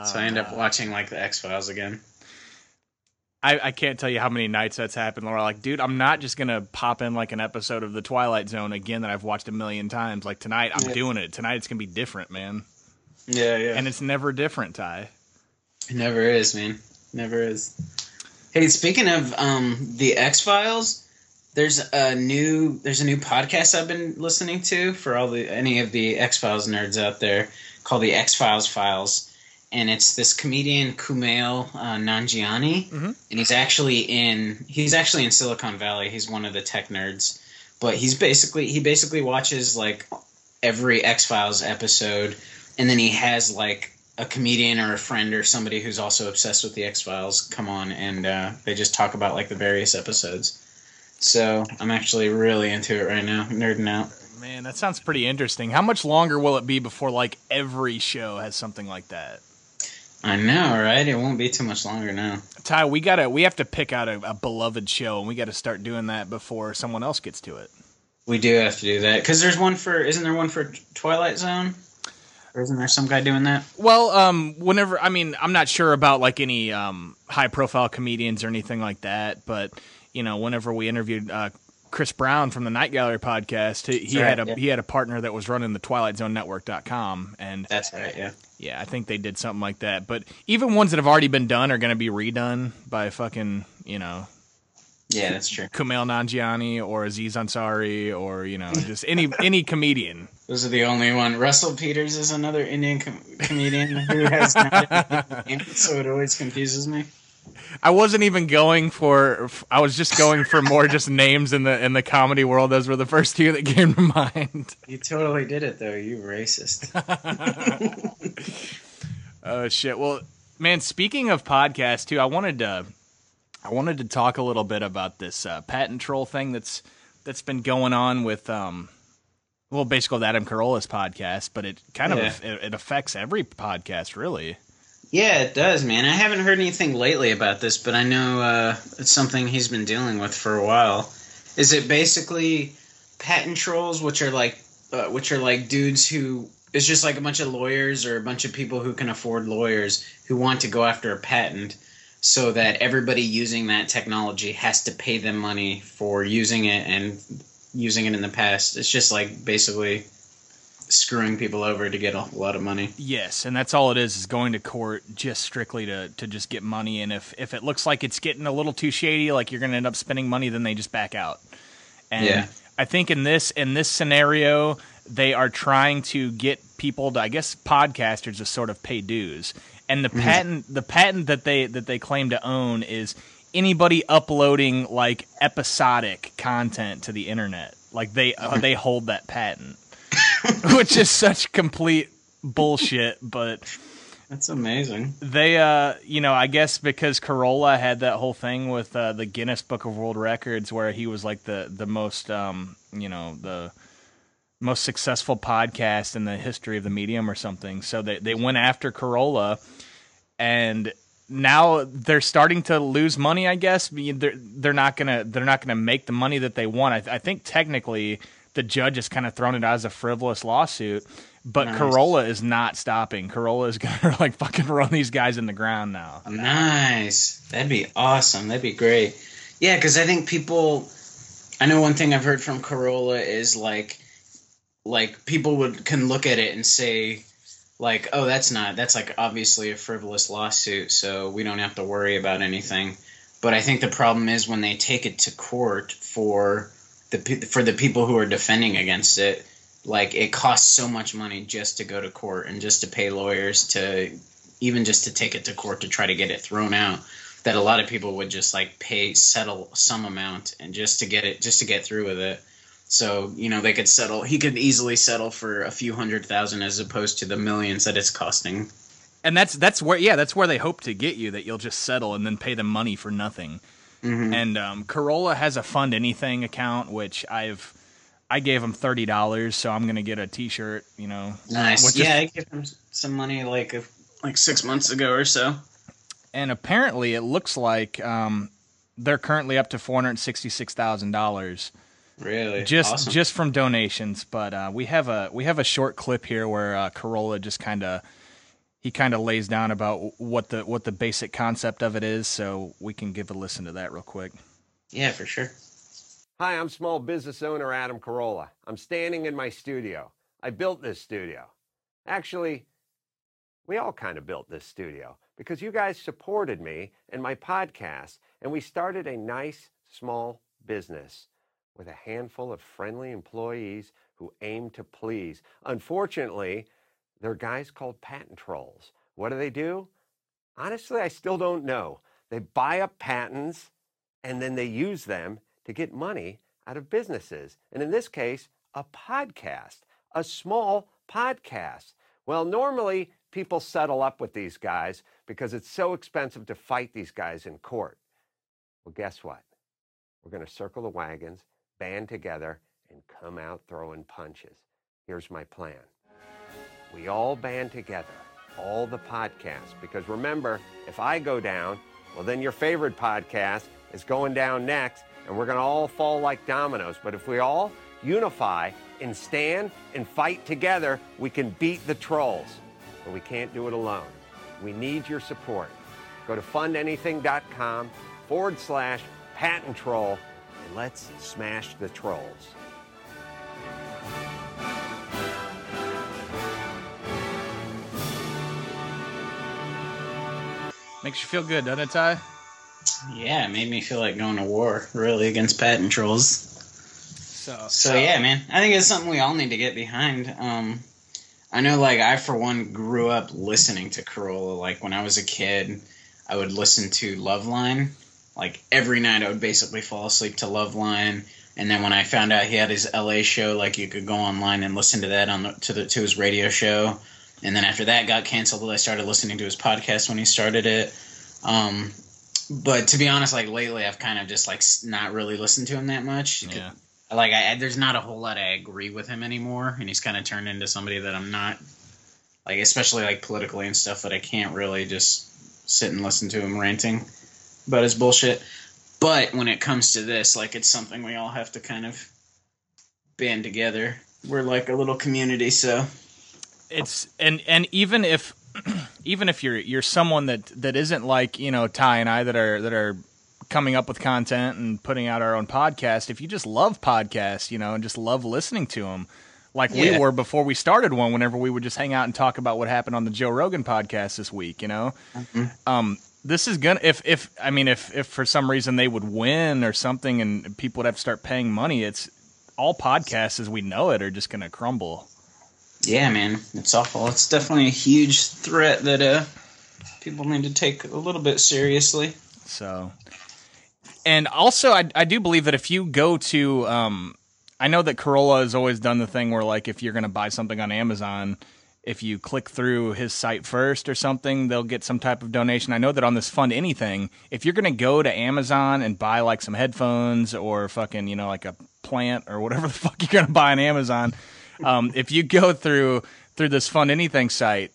so I end up uh, watching like the X Files again. I, I can't tell you how many nights that's happened. Where like, dude, I'm not just gonna pop in like an episode of The Twilight Zone again that I've watched a million times. Like tonight, I'm Yeah. doing it. Tonight it's gonna be different, man. Yeah, yeah. And it's never different, Ty. It never is, man. Never is. Hey, speaking of um, the X Files, there's a new there's a new podcast I've been listening to for all the any of the X Files nerds out there called the X Files Files, and it's this comedian Kumail uh, Nanjiani, Mhm. and he's actually in he's actually in Silicon Valley. He's one of the tech nerds, but he's basically he basically watches like every X Files episode, and then he has like a comedian or a friend or somebody who's also obsessed with the X Files come on, and uh, they just talk about like the various episodes. So I'm actually really into it right now, nerding out. Man, that sounds pretty interesting. How much longer will it be before like every show has something like that? I know, right? It won't be too much longer now. Ty, we gotta we have to pick out a, a beloved show, and we got to start doing that before someone else gets to it. We do have to do that because there's one for. Isn't there one for Twilight Zone? Or isn't there some guy doing that? Well, um, whenever I mean, I'm not sure about like any um, high profile comedians or anything like that, but you know, whenever we interviewed uh, Chris Brown from the Night Gallery podcast, he, he That's had a yeah. he had a partner that was running the TwilightZoneNetwork.com, and That's right. Yeah. yeah, I think they did something like that. But even ones that have already been done are going to be redone by fucking you know Yeah, that's true. Kumail Nanjiani or Aziz Ansari or you know just any any comedian. Those are the only one. Russell Peters is another Indian com- comedian who has not so it always confuses me. I wasn't even going for. I was just going for more just names in the in the comedy world. Those were the first two that came to mind. You totally did it, though. You racist. Oh shit! Well, man, speaking of podcasts too, I wanted to I wanted to talk a little bit about this uh, patent troll thing that's that's been going on with um well basically with Adam Carolla's podcast, but it kind Yeah. of it, it affects every podcast really. Yeah, it does, man. I haven't heard anything lately about this, but I know uh, it's something he's been dealing with for a while. Is it basically patent trolls, which are like, uh, which are like dudes who it's just like a bunch of lawyers or a bunch of people who can afford lawyers who want to go after a patent, so that everybody using that technology has to pay them money for using it and using it in the past. It's just like basically screwing people over to get a lot of money. Yes, and that's all it is is going to court just strictly to to just get money. And if if it looks like it's getting a little too shady, like you're going to end up spending money, then they just back out. And Yeah. I think in this in this scenario, they are trying to get people to, I guess, podcasters to sort of pay dues. And the patent the patent that they that they claim to own is anybody uploading like episodic content to the internet. Like they uh, they hold that patent, which is such complete bullshit. But That's amazing. they, uh, you know, I guess because Carolla had that whole thing with uh, the Guinness Book of World Records, where he was like the the most, um, you know, the most successful podcast in the history of the medium or something. So they they went after Carolla, and now they're starting to lose money. I guess they're they're not gonna they're not gonna make the money that they want. I, I think technically the judge has kind of thrown it out as a frivolous lawsuit. But Nice. Carolla is not stopping. Carolla is gonna like fucking run these guys in the ground now. Nice. That'd be awesome. That'd be great. Yeah, because I think people. I know one thing I've heard from Carolla is like, like people would can look at it and say, like, oh, that's not that's like obviously a frivolous lawsuit, so we don't have to worry about anything. But I think the problem is when they take it to court for the for the people who are defending against it. Like it costs so much money just to go to court and just to pay lawyers to even just to take it to court to try to get it thrown out that a lot of people would just like pay settle some amount and just to get it just to get through with it so you know they could settle he could easily settle for a few hundred thousand as opposed to the millions that it's costing and that's that's where yeah that's where they hope to get you that you'll just settle and then pay them money for nothing and um, carolla has a fund anything account which i've i gave him $30 so i'm gonna get a t-shirt you know. Nice. Which is- yeah i gave him some money like a, like six months ago or so. And apparently it looks like um, they're currently up to $466000 really? Just Awesome. just from donations but uh, we have a we have a short clip here where uh, carolla just kind of he kind of lays down about what the what the basic concept of it is so we can give a listen to that real quick yeah for sure Hi, I'm small business owner Adam Carolla. I'm standing in my studio. I built this studio. Actually, we all kind of built this studio because you guys supported me and my podcast, and we started a nice small business with a handful of friendly employees who aim to please. Unfortunately, they're guys called patent trolls. What do they do? Honestly, I still don't know. They buy up patents and then they use them to get money out of businesses. And in this case, a podcast, a small podcast. Well, normally people settle up with these guys because it's so expensive to fight these guys in court. Well, guess what? We're going to circle the wagons, band together, and come out throwing punches. Here's my plan we all band together all the podcasts. Because remember, if I go down, well, then your favorite podcast is going down next, and we're going to all fall like dominoes. But if we all unify and stand and fight together, we can beat the trolls. But we can't do it alone. We need your support. Go to fundanything.com forward slash patent troll and let's smash the trolls. Makes you feel good, doesn't it, Ty? Yeah, it made me feel like going to war, really, against patent trolls. So, So yeah, man, I think it's something we all need to get behind. Um, I know, like I for one grew up listening to Carolla. Like when I was a kid, I would listen to Loveline. Like every night, I would basically fall asleep to Loveline. And then when I found out he had his LA show, like you could go online and listen to that on the, to the to his radio show. And then after that got canceled, I started listening to his podcast when he started it. Um, but to be honest, like lately, I've kind of just like not really listened to him that much. Yeah. Like I, I- there's not a whole lot I agree with him anymore, and he's kind of turned into somebody that I'm not like, especially like politically and stuff that I can't really just sit and listen to him ranting about his bullshit. But when it comes to this, like it's something we all have to kind of band together. We're like a little community, so it's and and even if even if you're you're someone that that isn't like you know Ty and I that are that are coming up with content and putting out our own podcast, if you just love podcasts, you know, and just love listening to them, like we were before we started one, whenever we would just hang out and talk about what happened on the Joe Rogan podcast this week, you know, um, this is gonna if if I mean if if for some reason they would win or something and people would have to start paying money, it's all podcasts as we know it are just gonna crumble. Yeah, man, it's awful. It's definitely a huge threat that uh people need to take a little bit seriously. So, and also, I, I do believe that if you go to, um, I know that Carolla has always done the thing where, like, if you're going to buy something on Amazon, if you click through his site first or something, they'll get some type of donation. I know that on this Fund Anything, if you're going to go to Amazon and buy, like, some headphones or fucking, you know, like a plant or whatever the fuck you're going to buy on Amazon, um, if you go through through this Fund Anything site,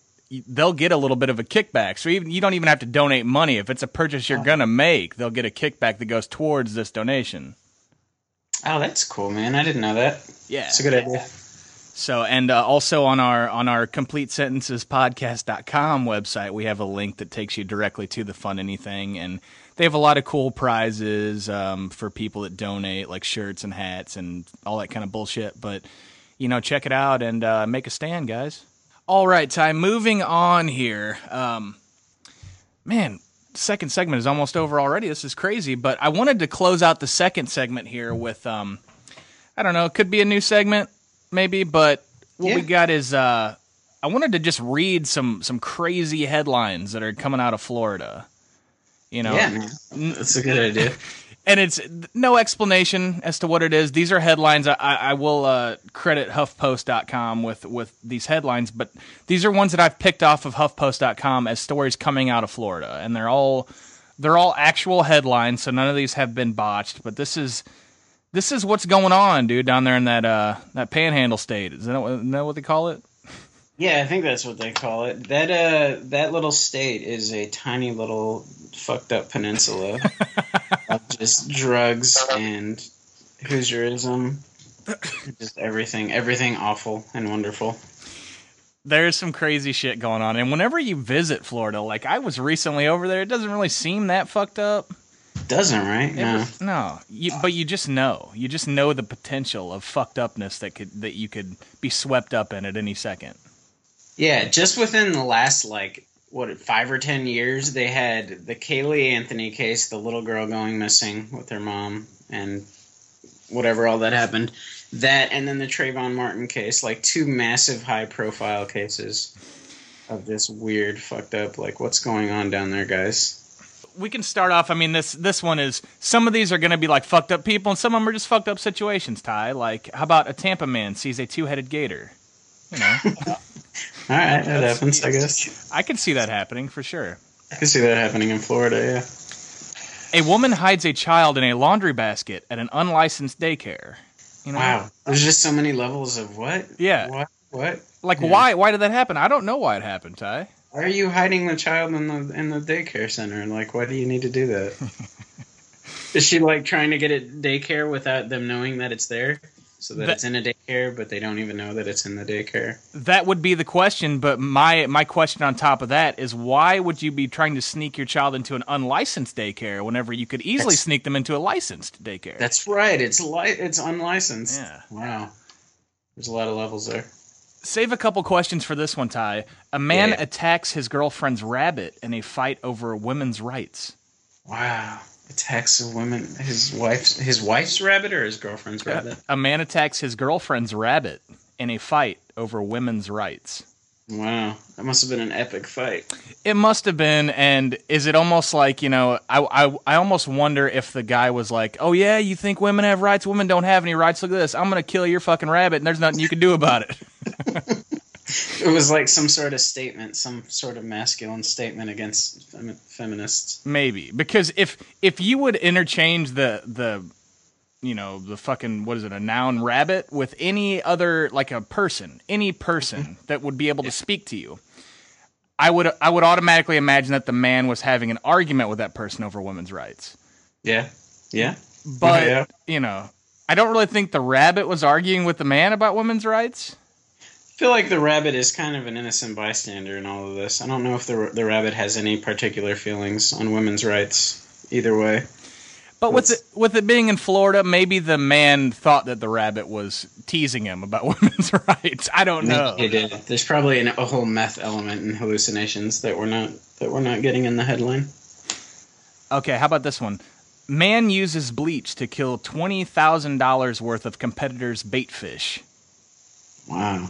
they'll get a little bit of a kickback. So even, you don't even have to donate money. If it's a purchase you're gonna make, they'll get a kickback that goes towards this donation. Oh, that's cool, man. I didn't know that. Yeah. It's a good idea. So and uh, also on our on our complete sentences podcast.com website, we have a link that takes you directly to the Fund Anything, and they have a lot of cool prizes um, for people that donate, like shirts and hats and all that kind of bullshit. But you know, check it out and uh, make a stand, guys. All right, Ty. Moving on here. Um, man, second segment is almost over already. This is crazy. But I wanted to close out the second segment here with, um, I don't know, it could be a new segment, maybe. But what we got is, uh, I wanted to just read some some crazy headlines that are coming out of Florida. You know, Yeah, man. That's a good idea. and it's no explanation as to what it is. These are headlines. I, I will uh, credit HuffPost.com with with these headlines, but these are ones that I've picked off of HuffPost.com as stories coming out of Florida, and they're all they're all actual headlines. So none of these have been botched. But this is this is what's going on, dude, down there in that uh that Panhandle state. Is that what they call it? Yeah, I think that's what they call it. That uh, that little state is a tiny little fucked up peninsula of just drugs and Hoosierism, just everything, everything awful and wonderful. There's some crazy shit going on, and whenever you visit Florida, like I was recently over there, it doesn't really seem that fucked up. Doesn't right? No. was- no, you, but you just know. You just know the potential of fucked upness that could that you could be swept up in at any second. Yeah, just within the last like what five or ten years, they had the Caylee Anthony case, the little girl going missing with her mom, and whatever all that happened. That and then the Trayvon Martin case, like two massive high profile cases of this weird, fucked up, like what's going on down there, guys? We can start off. I mean, this this one is some of these are going to be like fucked up people, and some of them are just fucked up situations. Ty, like how about a Tampa man sees a two headed gator? You know, All right, that happens, I guess. I can see that happening for sure. I can see that happening in Florida. Yeah. A woman hides a child in a laundry basket at an unlicensed daycare. You know, Wow, there's just so many levels of what? Yeah. What? What? Like Yeah. why? Why did that happen? I don't know why it happened, Ty. Why are you hiding the child in the in the daycare center? And Like, why do you need to do that? Is she like trying to get it daycare without them knowing that it's there, so that, That- it's in a daycare, but they don't even know that it's in the daycare? That would be the question, but my my question on top of that is why would you be trying to sneak your child into an unlicensed daycare whenever you could easily That's- sneak them into a licensed daycare? That's right. It's li- It's unlicensed. Yeah. Wow. There's a lot of levels there. Save a couple questions for this one, Ty. A man Yeah. attacks his girlfriend's rabbit in a fight over women's rights. Wow. Attacks a woman. His wife's his wife's rabbit or his girlfriend's rabbit? A man attacks his girlfriend's rabbit in a fight over women's rights. Wow. That must have been an epic fight. It must have been, and is it almost like you know? I, I I almost wonder if the guy was like, "Oh yeah, you think women have rights? Women don't have any rights. Look at this. I'm gonna kill your fucking rabbit, and there's nothing you can do about it." It was like some sort of statement, some sort of masculine statement against femi- feminists. Maybe because if if you would interchange the the you know the fucking what is it a noun rabbit with any other like a person any person mm-hmm. that would be able to speak to you i would i would automatically imagine that the man was having an argument with that person over women's rights Yeah. Yeah. but Yeah. you know i don't really think the rabbit was arguing with the man about women's rights I feel like the rabbit is kind of an innocent bystander in all of this. I don't know if the the rabbit has any particular feelings on women's rights either way. but with it with it being in florida maybe the man thought that the rabbit was teasing him about women's rights i don't know It did. There's probably an, a whole meth element and hallucinations that we're not that we're not getting in the headline. Okay, how about this one? Man uses bleach to kill twenty thousand dollars worth of competitors' bait fish. Wow,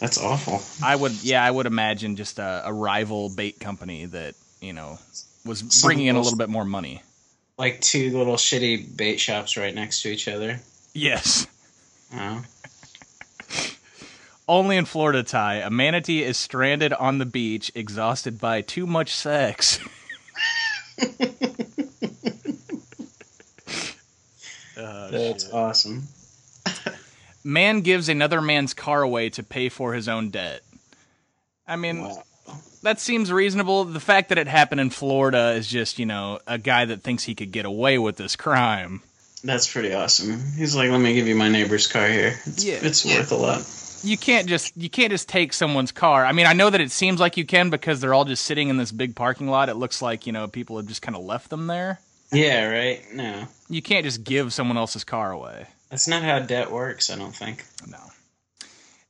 that's awful. I would, yeah, I would imagine just a, a rival bait company that you know was Some bringing in a little bit more money. Like two little shitty bait shops right next to each other. Yes, Wow. Oh. only in Florida. Ty, a manatee is stranded on the beach, exhausted by too much sex. Oh, That's awesome. Man gives another man's car away to pay for his own debt. I mean, Wow. that seems reasonable. The fact that it happened in Florida is just, you know, a guy that thinks he could get away with this crime. That's pretty awesome. He's like, let me give you my neighbor's car here. It's, Yeah. it's worth a lot. You can't just you can't just take someone's car. I mean, I know that it seems like you can because they're all just sitting in this big parking lot. It looks like, you know, people have just kind of left them there. Yeah, right? No. You can't just give someone else's car away. That's not how debt works, I don't think. No.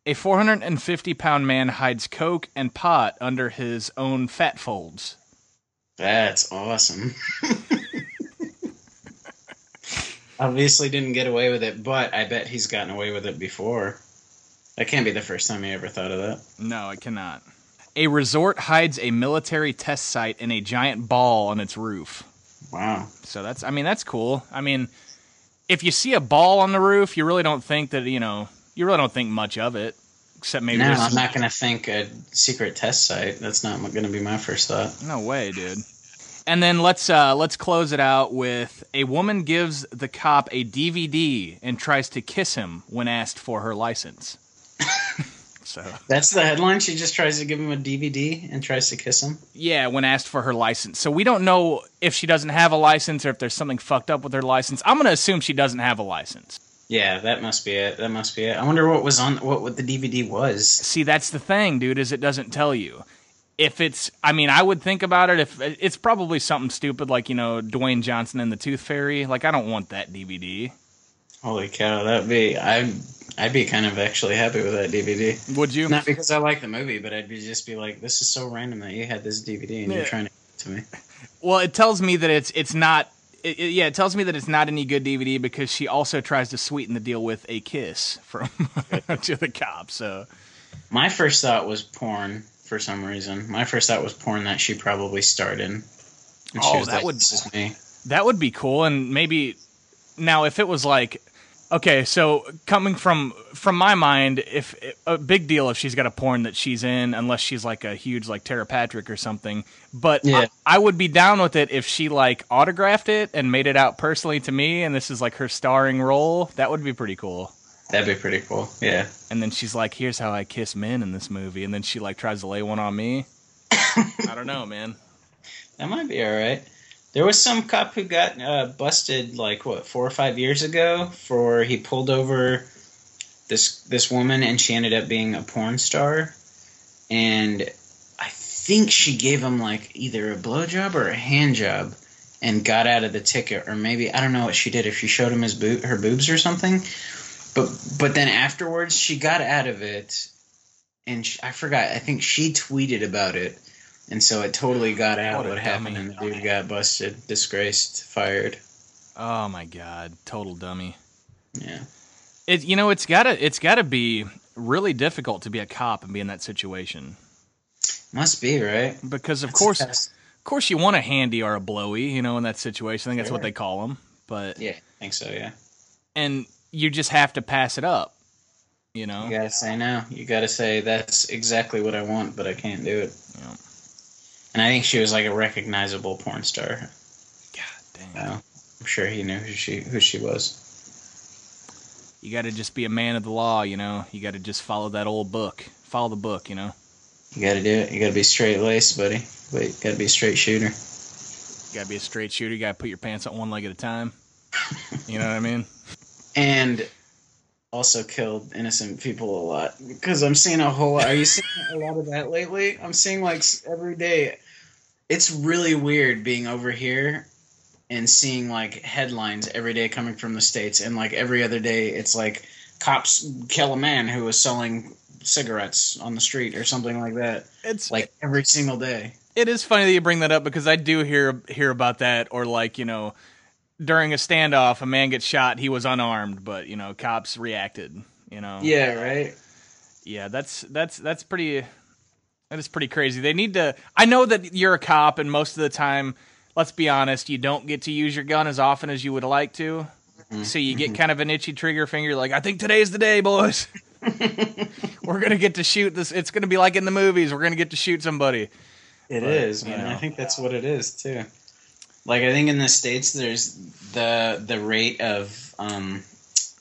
A 450 pound man hides coke and pot under his own fat folds. That's awesome. Obviously didn't get away with it, but I bet he's gotten away with it before. That can't be the first time he ever thought of that. No, it cannot. A resort hides a military test site in a giant ball on its roof. Wow. So that's, I mean, that's cool. I mean, if you see a ball on the roof, you really don't think that, you know, you really don't think much of it. Except maybe no, I'm not going to think a secret test site. That's not going to be my first thought. No way, dude. And then let's uh, let's close it out with a woman gives the cop a DVD and tries to kiss him when asked for her license. So That's the headline. She just tries to give him a DVD and tries to kiss him. yeah, when asked for her license. So we don't know if she doesn't have a license or if there's something fucked up with her license. I'm gonna assume she doesn't have a license. Yeah, that must be it. That must be it. I wonder what was on what, what the DVD was. See, that's the thing, dude. Is it doesn't tell you. If it's, I mean, I would think about it. If it's probably something stupid like you know Dwayne Johnson and the Tooth Fairy. Like I don't want that DVD. Holy cow, that'd be I'd I'd be kind of actually happy with that DVD. Would you? Not because I like the movie, but I'd be just be like, this is so random that you had this DVD and Yeah. you're trying to give it to me. Well, it tells me that it's it's not. It, it- yeah, it tells me that it's not any good DVD because she also tries to sweeten the deal with a kiss from to the cop. So My first thought was porn for some reason. My first thought was porn that she probably starred in. Oh, that like, would- This is me. that would be cool. And maybe now if it was like, okay, so coming from from my mind, if a big deal if she's got a porn that she's in, unless she's like a huge like Tera Patrick or something. But Yeah. I, I would be down with it if she like autographed it and made it out personally to me, and this is like her starring role. That would be pretty cool. That'd be pretty cool. Yeah. And then she's like, "Here's how I kiss men in this movie," and then she like tries to lay one on me. I don't know, man. That might be all right. There was some cop who got uh, busted like what four or five years ago for he pulled over this this woman and she ended up being a porn star, and I think she gave him like either a blowjob or a hand job, and got out of the ticket, or maybe I don't know what she did if she showed him his boob her boobs or something, but but then afterwards she got out of it, and she, I forgot I think she tweeted about it. And so it totally got out What what, happened, dummy. and the dude got busted, disgraced, fired. Oh my god, total dummy. Yeah, It you know it's gotta it's gotta be really difficult to be a cop and be in that situation must be right. because of That's course of course you want a handy or a blowy you know in that situation I think that's what they call them but Yeah, I think so. Yeah, and you just have to pass it up you know you gotta say no. You gotta say that's exactly what I want, but I can't do it. Yeah. And I think she was like a recognizable porn star. god damn So I'm sure he knew who she who she was. you got to just be a man of the law you know you got to just follow that old book follow the book you know You gotta do it. You gotta be straight laced, buddy. But you gotta be a straight shooter. you got to be a straight shooter you got to put your pants on one leg at a time you know what I mean and also killed innocent people a lot because I'm seeing a whole lot. Are you seeing a lot of that lately? I'm seeing like every day. It's really weird being over here and seeing like headlines every day coming from the states, and like every other day, it's like cops kill a man who was selling cigarettes on the street or something like that. it's Like every single day. It is funny that you bring that up because I do hear hear about that, or like you know, during a standoff, a man gets shot. He was unarmed, but you know, cops reacted. You know, Yeah, right. yeah, that's that's that's pretty. That is pretty crazy. They need to. I know that you're a cop, and most of the time, let's be honest, you don't get to use your gun as often as you would like to. Mm-hmm. So you get mm-hmm. kind of an itchy trigger finger. Like, I think today's the day, boys. We're gonna get to shoot this. It's gonna be like in the movies. We're gonna get to shoot somebody. It But, is, you man. I think that's what it is too. Like I think in the states, there's the the rate of um,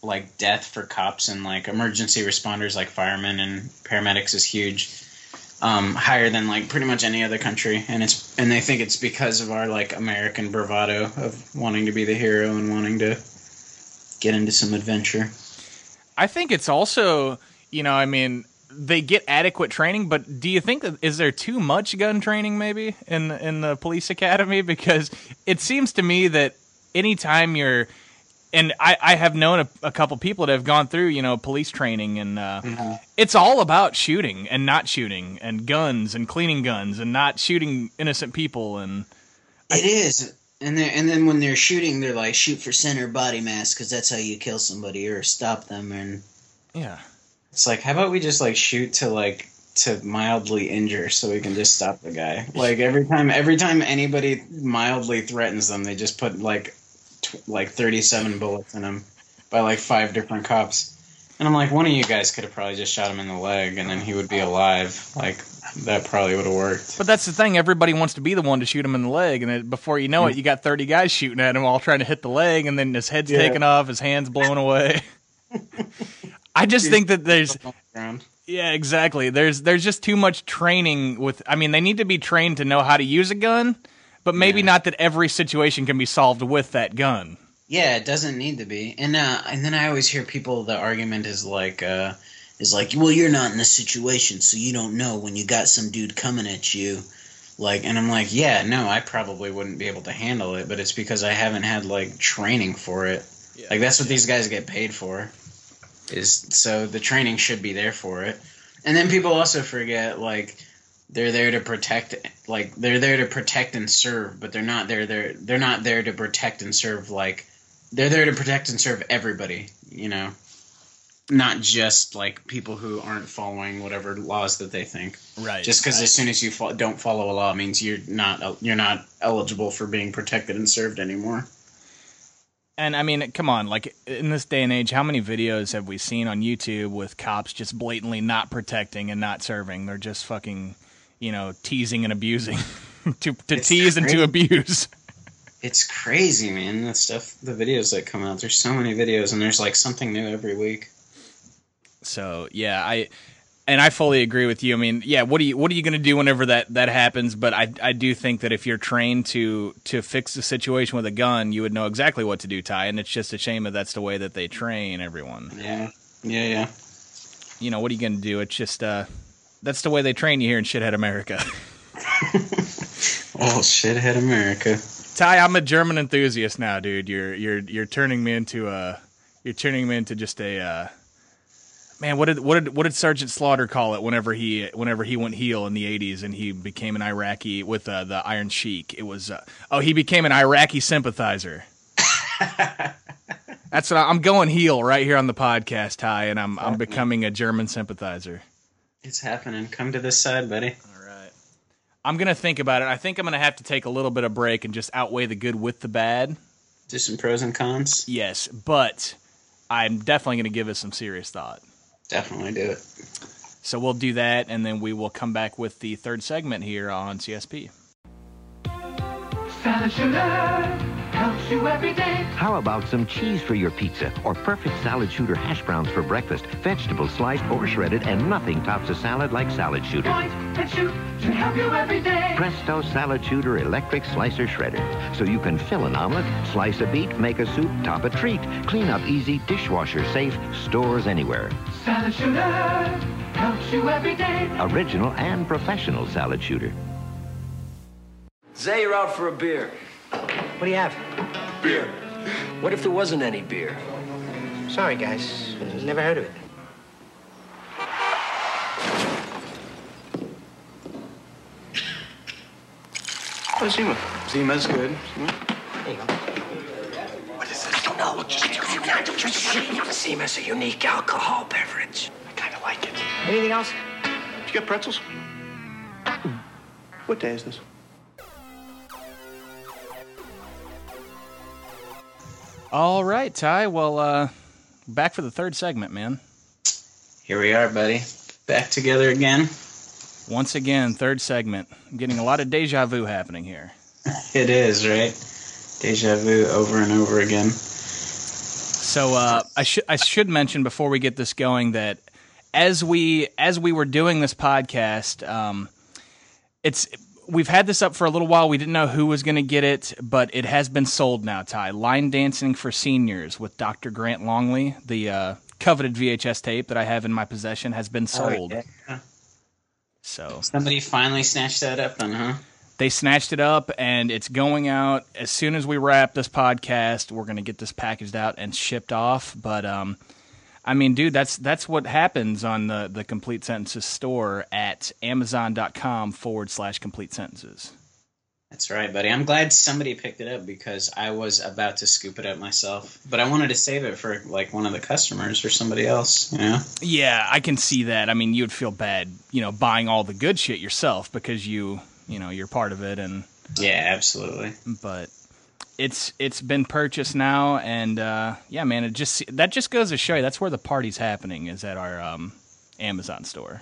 like death for cops and like emergency responders, like firemen and paramedics, is huge. Um, higher than like pretty much any other country, and it's and they think it's because of our like American bravado of wanting to be the hero and wanting to get into some adventure. I think it's also, you know, I mean, they get adequate training, but do you think that is there too much gun training maybe in in the police academy? Because it seems to me that anytime you're, and I, I have known a, a couple people that have gone through, you know, police training, and uh, it's all about shooting and not shooting, and guns and cleaning guns and not shooting innocent people, and It is, and then and then when they're shooting, they're like shoot for center body mass because that's how you kill somebody or stop them. And yeah, it's like, how about we just like shoot to like to mildly injure so we can just stop the guy? Like every time, every time anybody mildly threatens them, they just put like tw- like thirty seven bullets in him by like five different cops. And I'm like, one of you guys could have probably just shot him in the leg, and then he would be alive. Like that probably would have worked. But that's the thing. Everybody wants to be the one to shoot him in the leg, and then before you know it, mm. you got thirty guys shooting at him, all trying to hit the leg, and then his head's Yeah. taken off, his hands blown away. I just think that there's, yeah, exactly. There's there's just too much training with. I mean, they need to be trained to know how to use a gun, but maybe Yeah. not that every situation can be solved with that gun. Yeah, it doesn't need to be. And uh, and then I always hear people the argument is like uh, is like, well, you're not in the situation, so you don't know when you got some dude coming at you. Like, and I'm like, yeah, no, I probably wouldn't be able to handle it, but it's because I haven't had like training for it. Like that's what these guys get paid for. Is so the training should be there for it. And then people also forget like they're there to protect like they're there to protect and serve, but they're not there they're they're not there to protect and serve like they're there to protect and serve everybody, you know. Not just like people who aren't following whatever laws that they think. Right. Just because as soon as you fo- don't follow a law means you're not you're not eligible for being protected and served anymore. And I mean, come on, like in this day and age, how many videos have we seen on YouTube with cops just blatantly not protecting and not serving? They're just fucking, you know, teasing and abusing to to It's tease and to abuse. It's crazy, man. The stuff, the videos that come out. There's so many videos, and there's like something new every week. So yeah, I and I fully agree with you. I mean, yeah, what are you what are you going to do whenever that that happens? But I I do think that if you're trained to to fix the situation with a gun, you would know exactly what to do, Ty. And it's just a shame that that's the way that they train everyone. Yeah, yeah, yeah. You know, what are you going to do? It's just uh, that's the way they train you here in shithead America. Oh, shithead America. Ty, I'm a German enthusiast now, dude. You're you're you're turning me into a you're turning me into just a uh, man. What did what did what did Sergeant Slaughter call it whenever he whenever he went heel in the '80s and he became an Iraqi with uh, the Iron Sheik? It was uh, oh he became an Iraqi sympathizer. That's what I, I'm going heel right here on the podcast, Ty, and I'm I'm becoming a German sympathizer. It's happening. Come to this side, buddy. All right. I'm gonna think about it. I think I'm gonna have to take a little bit of break and just outweigh the good with the bad. Do some pros and cons. Yes, but I'm definitely going to give it some serious thought. Definitely do it. So we'll do that, and then we will come back with the third segment here on CSP. Salad shooter helps you every day. How about some cheese for your pizza or perfect salad shooter hash browns for breakfast? Vegetables sliced or shredded, and nothing tops a salad like salad shooter. Point and shoot to help you every day. Presto Salad Shooter Electric Slicer Shredder. So you can fill an omelet, slice a beet, make a soup, top a treat. Clean up easy, dishwasher safe, stores anywhere. Salad shooter helps you every day. Original and professional salad shooter. Zay, you're out for a beer. What do you have? Beer. What if there wasn't any beer? Sorry, guys. Never heard of it. Oh, Zima. Zima's good. There you go. What is this? I don't know. Just Zima's a unique alcohol beverage. I kind of like it. Anything else? Did you get pretzels? Mm. What day is this? All right, Ty. Well, uh, back for the third segment, man. Here we are, buddy. Back together again. Once again, third segment. I'm getting a lot of deja vu happening here. It is, right? Deja vu over and over again. So uh, I should I should mention before we get this going that as we as we were doing this podcast, um, it's we've had this up for a little while. We didn't know who was going to get it, but it has been sold now. Ty line dancing for seniors with Dr. Grant Longley, the uh, coveted VHS tape that I have in my possession, has been sold. Oh, yeah. So Somebody finally snatched that up, then, huh? they snatched it up and it's going out as soon as we wrap this podcast we're going to get this packaged out and shipped off but um i mean dude that's that's what happens on the the complete sentences store at amazon.com forward slash complete sentences That's right, buddy. I'm glad somebody picked it up because I was about to scoop it up myself, but I wanted to save it for like one of the customers or somebody else. You know? yeah i can see that i mean you'd feel bad you know buying all the good shit yourself because you you know you're part of it and Yeah, absolutely. but it's it's been purchased now and uh yeah man it just that just goes to show you that's where the party's happening is at our um amazon store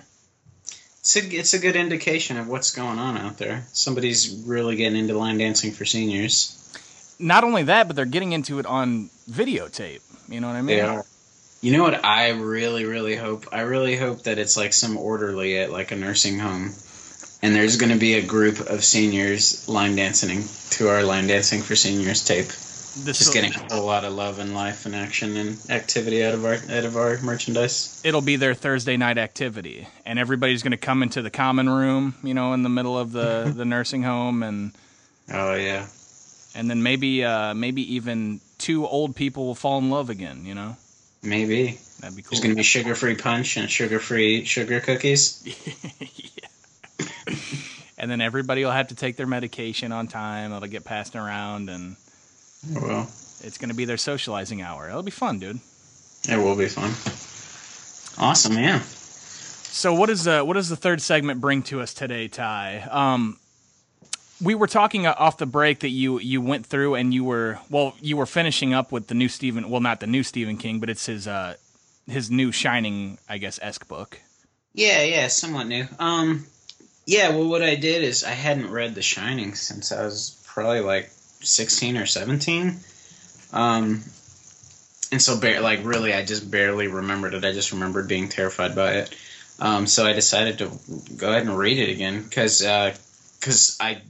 It's a, it's a good indication of what's going on out there. Somebody's really getting into line dancing for seniors. not only that but they're getting into it on videotape you know what i mean They are. You know what I really, really hope? I really hope that it's like some orderly at like a nursing home. And there's going to be a group of seniors line dancing to our line dancing for seniors tape. This Just getting a whole lot of love and life and action and activity out of our out of our merchandise. it'll be their thursday night activity and everybody's going to come into the common room you know in the middle of the the nursing home and Oh yeah. and then maybe uh maybe even two old people will fall in love again you know Maybe. that'd be cool There's going to be sugar-free punch and sugar-free sugar cookies. and then everybody will have to take their medication on time it'll get passed around and Oh, well, it's going to be their socializing hour it'll be fun dude it will be fun. Awesome, yeah. So what is uh, what does the third segment bring to us today, Ty? Um, we were talking uh, off the break that you you went through and you were well you were finishing up with the new Stephen well not the new Stephen King but it's his uh his new Shining I guess esque book. Yeah, yeah, somewhat new. Um, yeah. Well, what I did is I hadn't read The Shining since I was probably like sixteen or seventeen. Um, and so, bar- like, really, I just barely remembered it. I just remembered being terrified by it. Um, so I decided to go ahead and read it again because because I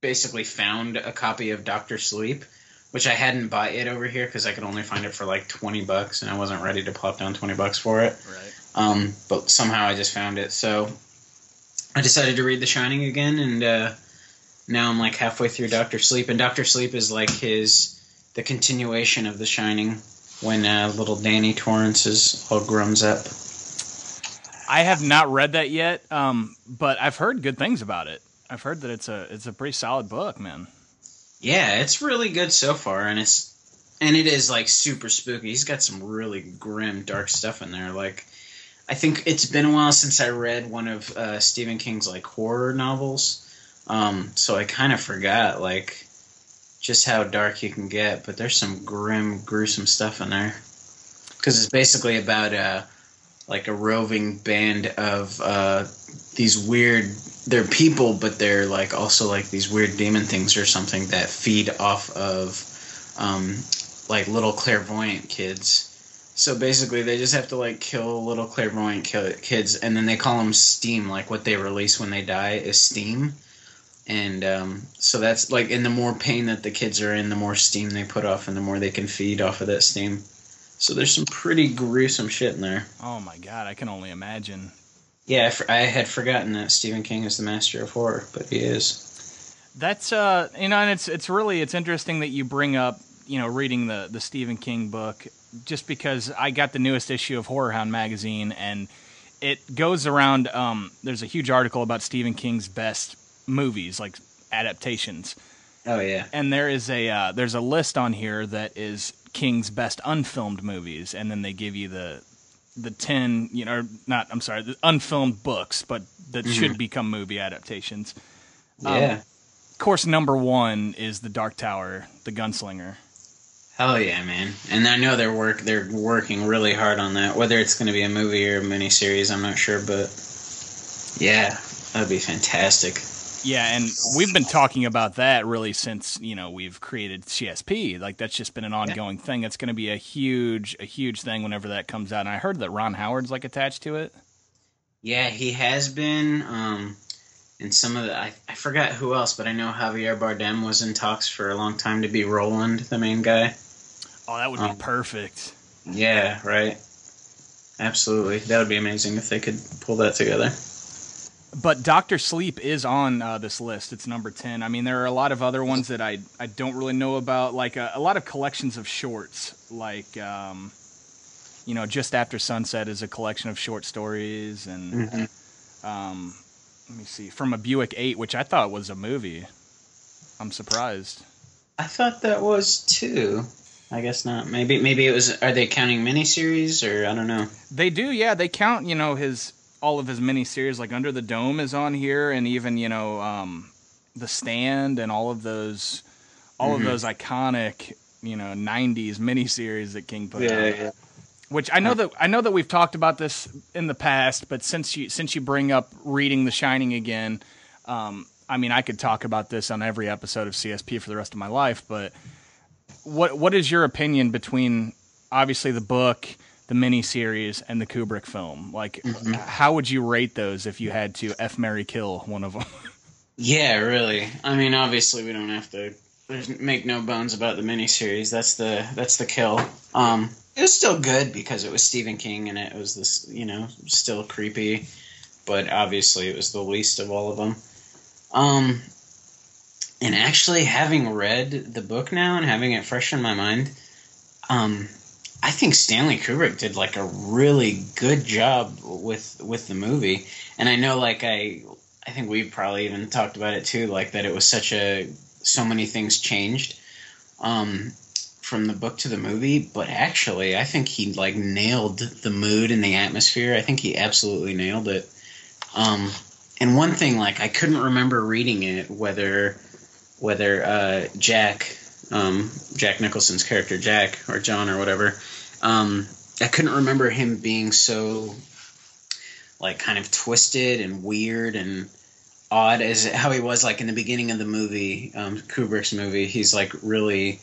basically found a copy of Doctor Sleep, which I hadn't bought yet over here because I could only find it for like twenty bucks, and I wasn't ready to plop down twenty bucks for it. Right. Um, but somehow I just found it, so I decided to read The Shining again, and uh, now I'm like halfway through Doctor Sleep, and Doctor Sleep is like his the continuation of The Shining when uh, little Danny Torrance is all grums up. I have not read that yet, um, but I've heard good things about it. I've heard that it's a it's a pretty solid book, man. Yeah, it's really good so far, and it's and it is like super spooky. He's got some really grim, dark stuff in there. Like, I think it's been a while since I read one of uh, Stephen King's like horror novels, um, so I kind of forgot like just how dark you can get. But there's some grim, gruesome stuff in there because it's basically about uh, like a roving band of uh, these weird. They're people, but they're like also like these weird demon things or something that feed off of um, like little clairvoyant kids. So basically, they just have to like kill little clairvoyant kids, and then they call them steam. Like what they release when they die is steam, and um, so that's like, and the more pain that the kids are in, the more steam they put off, and the more they can feed off of that steam. So there's some pretty gruesome shit in there. Oh my god, I can only imagine. Yeah, I, I had forgotten that Stephen King is the master of horror, but he is. That's uh, you know, and it's it's really it's interesting that you bring up you know reading the the Stephen King book, just because I got the newest issue of Horror Hound magazine and it goes around. Um, there's a huge article about Stephen King's best movies, like adaptations. Oh yeah. And there is a uh, there's a list on here that is King's best unfilmed movies, and then they give you the the ten you know not I'm sorry the unfilmed books, but that Mhm. should become movie adaptations. Um, Yeah. of course, number one is the Dark Tower, the Gunslinger. Hell yeah, man! And I know they're work they're working really hard on that. Whether it's going to be a movie or a miniseries, I'm not sure, but yeah, that'd be fantastic. Yeah, and we've been talking about that really since you know we've created CSP. Like that's just been an ongoing thing. It's going to be a huge, a huge thing whenever that comes out. And I heard that Ron Howard's like attached to it. Yeah, he has been. Um, and some of the I, I forgot who else, but I know Javier Bardem was in talks for a long time to be Roland, the main guy. Oh, that would be Um, perfect. Yeah, right. Absolutely, that would be amazing if they could pull that together. But Doctor Sleep is on uh, this list. It's number ten. I mean, there are a lot of other ones that I I don't really know about, like uh, a lot of collections of shorts, like um, you know, just after sunset is a collection of short stories, and Mhm. um, let me see, from a Buick Eight, which I thought was a movie. I'm surprised. I thought that was too. I guess not. Maybe maybe it was. Are they counting miniseries or I don't know? They do, yeah. They count, you know, his all of his miniseries, like Under the Dome is on here, and even you know, um, The Stand, and all of those, all Mhm. of those iconic, you know, '90s miniseries that King put Yeah, out. yeah. Which I know that I know that we've talked about this in the past, but since you since you bring up reading The Shining again, um, I mean, I could talk about this on every episode of CSP for the rest of my life. But what what is your opinion between obviously the book, the miniseries, and the Kubrick film? Like, Mhm. how would you rate those if you had to F Mary kill one of them? Yeah, really. I mean, obviously, we don't have to there's, make no bones about the miniseries. That's the that's the kill. Um, it was still good because it was Stephen King and it was this, you know, still creepy, but obviously it was the least of all of them. Um, and actually, having read the book now and having it fresh in my mind, um, I think Stanley Kubrick did like a really good job with with the movie. And I know, like I, I think we probably even talked about it too, like that it was such a so many things changed um, from the book to the movie. But actually, I think he like nailed the mood and the atmosphere. I think he absolutely nailed it. Um, and one thing, like I couldn't remember reading it whether whether uh, Jack, um, Jack Nicholson's character Jack or John or whatever, um, I couldn't remember him being so like kind of twisted and weird and odd as how he was like in the beginning of the movie, um, Kubrick's movie. He's like really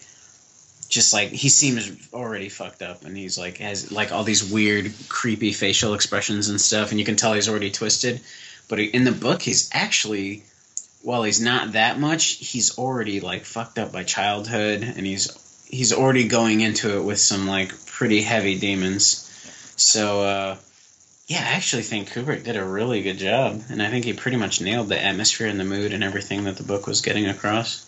just like he seems already fucked up, and he's like has like all these weird, creepy facial expressions and stuff, and you can tell he's already twisted. But in the book, he's actually, while he's not that much, he's already like fucked up by childhood, and he's he's already going into it with some like pretty heavy demons. So uh, yeah, I actually think Kubrick did a really good job, and I think he pretty much nailed the atmosphere and the mood and everything that the book was getting across.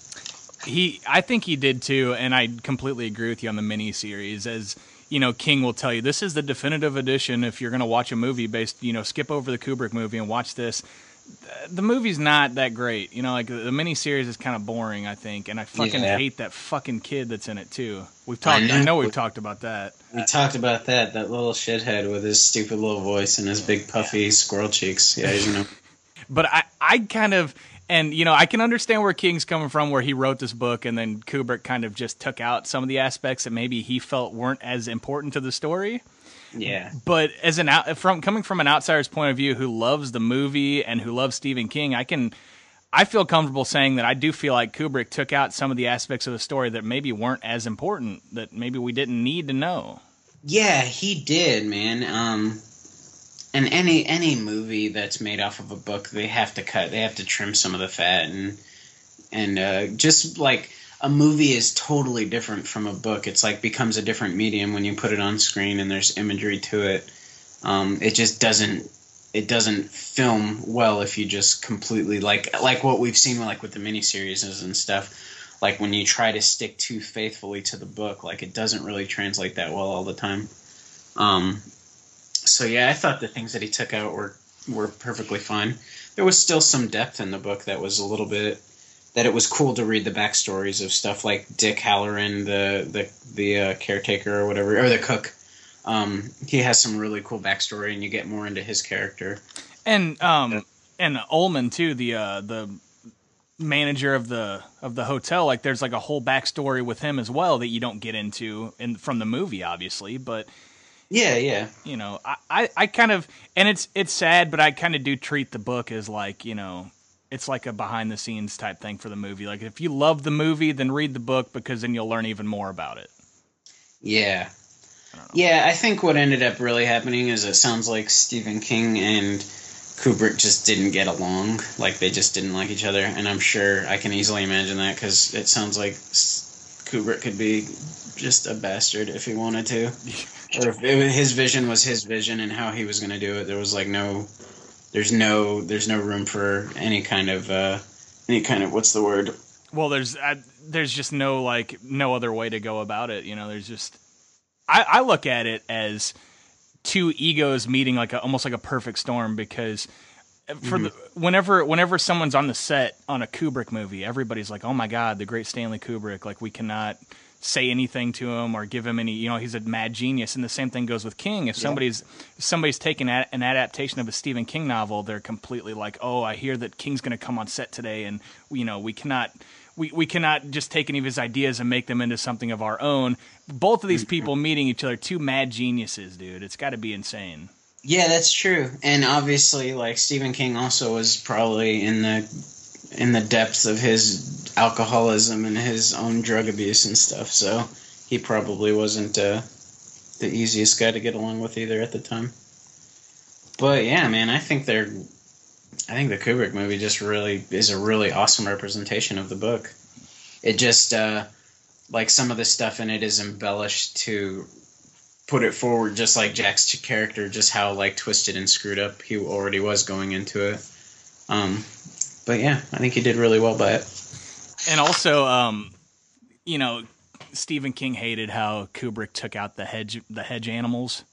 He, I think he did too, and I completely agree with you on the miniseries. As you know, King will tell you this is the definitive edition. If you're going to watch a movie based, you know, skip over the Kubrick movie and watch this. The movie's not that great, you know. Like the miniseries is kind of boring, I think, and I fucking Yeah. hate that fucking kid that's in it too. We've talked. I I know. we've talked about that. We talked about that, that little shithead with his stupid little voice and his big puffy squirrel cheeks. Yeah, you know. but I, I kind of and you know i can understand where king's coming from where he wrote this book and then kubrick kind of just took out some of the aspects that maybe he felt weren't as important to the story Yeah. but as an out from coming from an outsider's point of view who loves the movie and who loves stephen king i can i feel comfortable saying that i do feel like kubrick took out some of the aspects of the story that maybe weren't as important that maybe we didn't need to know Yeah, he did, man. Um, and any any movie that's made off of a book, they have to cut, they have to trim some of the fat, and and uh, just like a movie is totally different from a book. It's like becomes a different medium when you put it on screen and there's imagery to it. Um, it just doesn't it doesn't film well if you just completely like like what we've seen like with the miniseries and stuff like when you try to stick too faithfully to the book like it doesn't really translate that well all the time um so yeah i thought the things that he took out were were perfectly fine there was still some depth in the book that was a little bit that it was cool to read the backstories of stuff like dick hallorann the the the uh, caretaker or whatever or the cook um he has some really cool backstory and you get more into his character and um and Ullman too, the uh the manager of the of the hotel. Like there's like a whole backstory with him as well that you don't get into in from the movie, obviously. But yeah, yeah, you know, I I, I kind of and it's it's sad, but I kind of do treat the book as like you know. It's like a behind the scenes type thing for the movie. Like if you love the movie, then read the book because then you'll learn even more about it. Yeah. Yeah, I think what ended up really happening is it sounds like Stephen King and Kubrick just didn't get along. Like they just didn't like each other, and I'm sure I can easily imagine that because it sounds like Kubrick could be just a bastard if he wanted to, or if it, his vision was his vision and how he was going to do it. There was like no, there's no, there's no room for any kind of, uh, any kind of what's the word? Well, there's I, there's just no like no other way to go about it. You know, there's just I, I look at it as two egos meeting like a, almost like a perfect storm because for the, whenever whenever someone's on the set on a Kubrick movie, everybody's like, "Oh my God, the great Stanley Kubrick!" Like we cannot say anything to him or give him any. You know, he's a mad genius. And the same thing goes with King. If Yeah. somebody's if somebody's taking a, an adaptation of a Stephen King novel, they're completely like, "Oh, I hear that King's going to come on set today, and you know, we cannot." We, we cannot just take any of his ideas and make them into something of our own. Both of these mm-hmm. people meeting each other, two mad geniuses, dude. It's got to be insane. Yeah, that's true. And obviously, like Stephen King also was probably in the in the depths of his alcoholism and his own drug abuse and stuff. So he probably wasn't uh, the easiest guy to get along with either at the time. But yeah, man, I think they're. I think the Kubrick movie just really is a really awesome representation of the book. It just uh, like some of the stuff in it is embellished to put it forward just like Jack's character, just how like twisted and screwed up he already was going into it. Um, but yeah, I think he did really well by it. And also, um, you know, Stephen King hated how Kubrick took out the hedge the hedge animals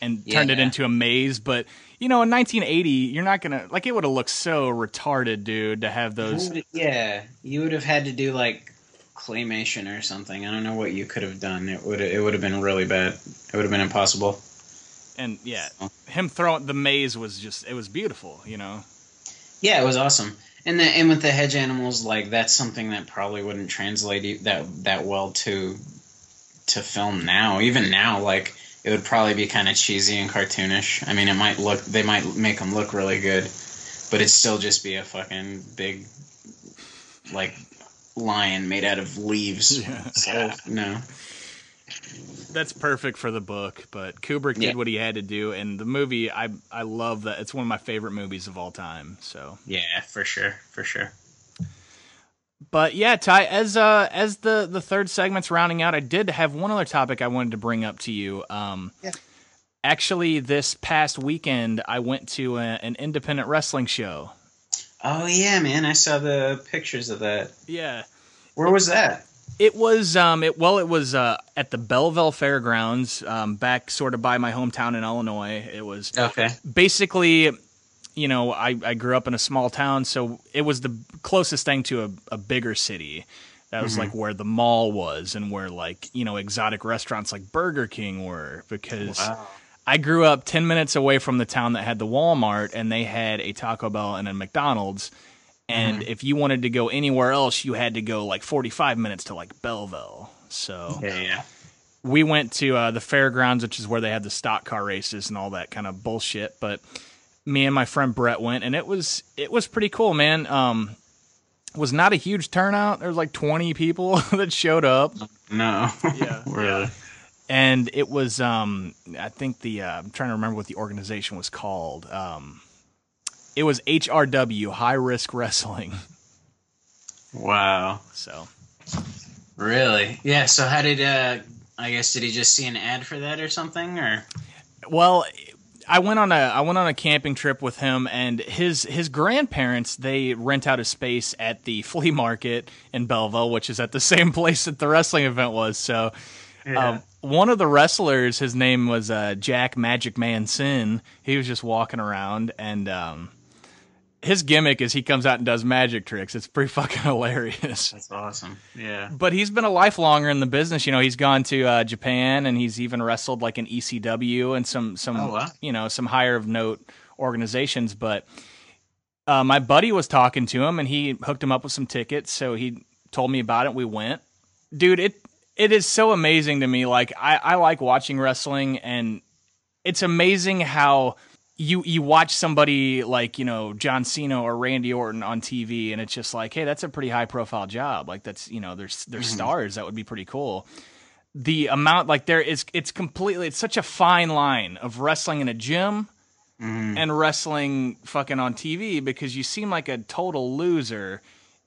and turned it Yeah. into a maze. But you know, in 1980, you're not gonna like it would have looked so retarded, dude, to have those. Yeah, you would have had to do like claymation or something. I don't know what you could have done. It would it would have been really bad. It would have been impossible. And yeah, him throwing the maze was just it was beautiful, you know. Yeah, it was awesome. And the, and with the hedge animals, like that's something that probably wouldn't translate that that well to to film now. Even now, like it would probably be kind of cheesy and cartoonish. I mean, it might look they might make them look really good, but it'd still just be a fucking big like lion made out of leaves. So no. That's perfect for the book, but Kubrick did Yeah. what he had to do, and the movie I I love that. It's one of my favorite movies of all time. So, Yeah, for sure, for sure. but yeah, Ty, as uh as the the third segment's rounding out, I did have one other topic I wanted to bring up to you. Um, Yeah. Actually, this past weekend, I went to a, an independent wrestling show. Oh yeah, man, I saw the pictures of that. Yeah. Where was that? It was um it well it was uh at the Belleville Fairgrounds um back sort of by my hometown in Illinois. It was Okay. basically you know I I grew up in a small town so it was the closest thing to a, a bigger city. That was Mhm. like where the mall was and where like you know exotic restaurants like Burger King were because Wow. I grew up 10 minutes away from the town that had the Walmart and they had a Taco Bell and a McDonald's. And Mhm. if you wanted to go anywhere else, you had to go like 45 minutes to like Belleville. So Yeah, yeah. we went to uh, the fairgrounds, which is where they had the stock car races and all that kind of bullshit. But me and my friend Brett went, and it was it was pretty cool, man. Um, was not a huge turnout. There was like 20 people that showed up. No. Yeah. really. and it was um I think the uh, I'm trying to remember what the organization was called. Um, it was HRW High Risk Wrestling. Wow. So Really? Yeah. So how did uh? I guess did he just see an ad for that or something or? Well, I went on a I went on a camping trip with him and his his grandparents. They rent out a space at the flea market in Belleville, which is at the same place that the wrestling event was. So, Yeah. um, one of the wrestlers, his name was uh, Jack Magic Man Sin. He was just walking around and. Um, his gimmick is he comes out and does magic tricks. It's pretty fucking hilarious. That's awesome. Yeah. But he's been a lifelonger in the business. You know, he's gone to uh, Japan and he's even wrestled like an ECW and some some Oh, wow. you know some higher of note organizations. But uh, my buddy was talking to him and he hooked him up with some tickets. So he told me about it. We went, dude. It it is so amazing to me. Like I I like watching wrestling and it's amazing how you you watch somebody like you know John Cena or Randy Orton on TV, and it's just like, hey, that's a pretty high profile job. Like that's you know, there's there's Mhm. stars that would be pretty cool. The amount like there is, it's completely, it's such a fine line of wrestling in a gym Mhm. and wrestling fucking on TV because you seem like a total loser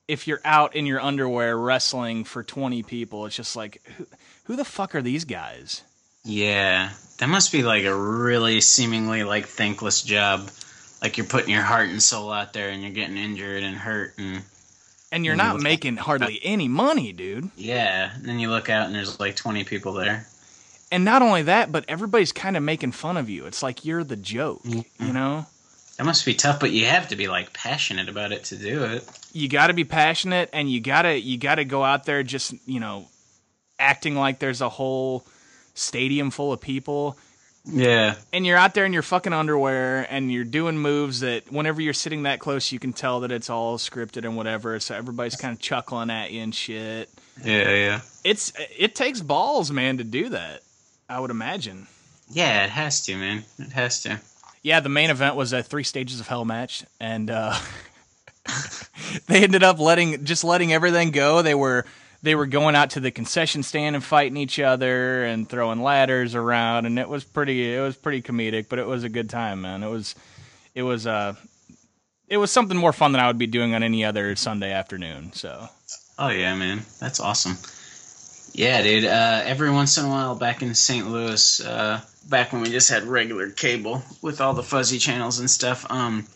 if you're out in your underwear wrestling for 20 people. It's just like, who, who the fuck are these guys? Yeah, that must be like a really seemingly like thankless job. Like you're putting your heart and soul out there, and you're getting injured and hurt, and And you're And not look- making hardly any money, dude. yeah. And then you look out, and there's like 20 people there. And not only that, but everybody's kind of making fun of you. It's like you're the joke, mm-hmm. you know? That must be tough, but you have to be like passionate about it to do it. You got to be passionate and you got to you got to go out there just, you know, acting like there's a whole stadium full of people Yeah. and you're out there in your fucking underwear and you're doing moves that whenever you're sitting that close you can tell that it's all scripted and whatever so everybody's kind of chuckling at you and shit Yeah, yeah. it's it takes balls man to do that i would imagine Yeah, it has to, man. It has to. yeah the main event was a three stages of hell match and uh they ended up letting just letting everything go they were they were going out to the concession stand and fighting each other and throwing ladders around and it was pretty it was pretty comedic but it was a good time man it was it was uh it was something more fun than I would be doing on any other Sunday afternoon so Oh yeah, man, that's awesome. Yeah, dude. Uh, every once in a while, back in St. Louis, uh, back when we just had regular cable with all the fuzzy channels and stuff, um,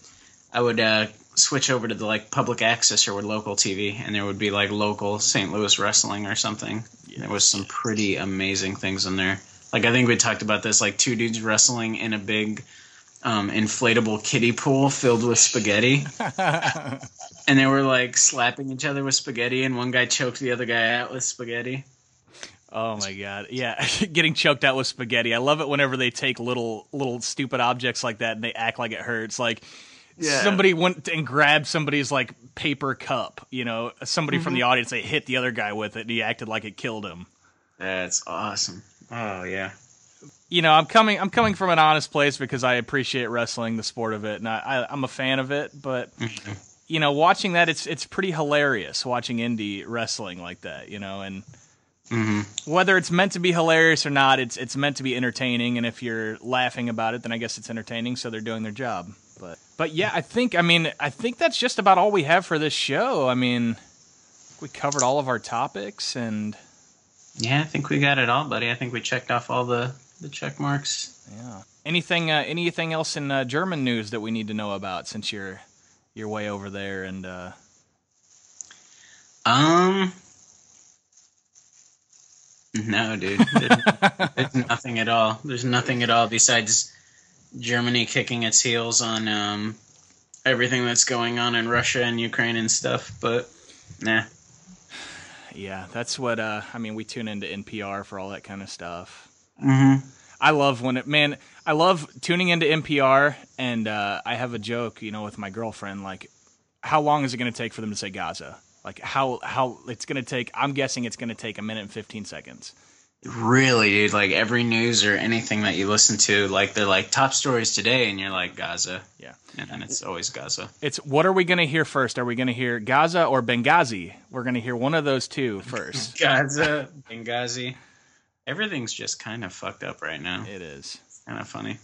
I would uh, switch over to the like public access or with local TV, and there would be like local St. Louis wrestling or something. There was some pretty amazing things in there. Like I think we talked about this, like two dudes wrestling in a big um, inflatable kiddie pool filled with spaghetti and they were like slapping each other with spaghetti, and one guy choked the other guy out with spaghetti. Oh my god. Yeah, getting choked out with spaghetti. I love it whenever they take little little stupid objects like that and they act like it hurts. Like Yeah. somebody went and grabbed somebody's like paper cup, you know, somebody from Mhm. the audience they hit the other guy with it and he acted like it killed him. That's awesome. Oh yeah. You know, I'm coming I'm coming from an honest place because I appreciate wrestling, the sport of it, and I, I I'm a fan of it, but you know, watching that, it's it's pretty hilarious watching indie wrestling like that, you know, and Mm-hmm. whether it's meant to be hilarious or not, it's it's meant to be entertaining. And if you're laughing about it, then I guess it's entertaining. So they're doing their job. But yeah, I think I mean I think that's just about all we have for this show. I mean, we covered all of our topics, and Yeah, I think we got it all, buddy. I think we checked off all the the check marks. yeah. Anything uh, anything else in uh, German news that we need to know about since you're you're way over there and uh, Um. No, dude. There's, there's nothing at all. There's nothing at all besides Germany kicking its heels on um, everything that's going on in Russia and Ukraine and stuff. But nah. yeah, that's what uh, I mean. We tune into NPR for all that kind of stuff. Mm-hmm. I love when it, man, I love tuning into NPR and uh, I have a joke, you know, with my girlfriend, like, how long is it going to take for them to say Gaza? Like, how, how it's going to take, I'm guessing it's going to take a minute and 15 seconds. Really, dude. Like every news or anything that you listen to, like they're like top stories today, and you're like Gaza. Yeah. And then it's always Gaza. It's what are we going to hear first? Are we going to hear Gaza or Benghazi? We're going to hear one of those two first. Gaza, Benghazi. Everything's just kind of fucked up right now. It is. Kind of funny.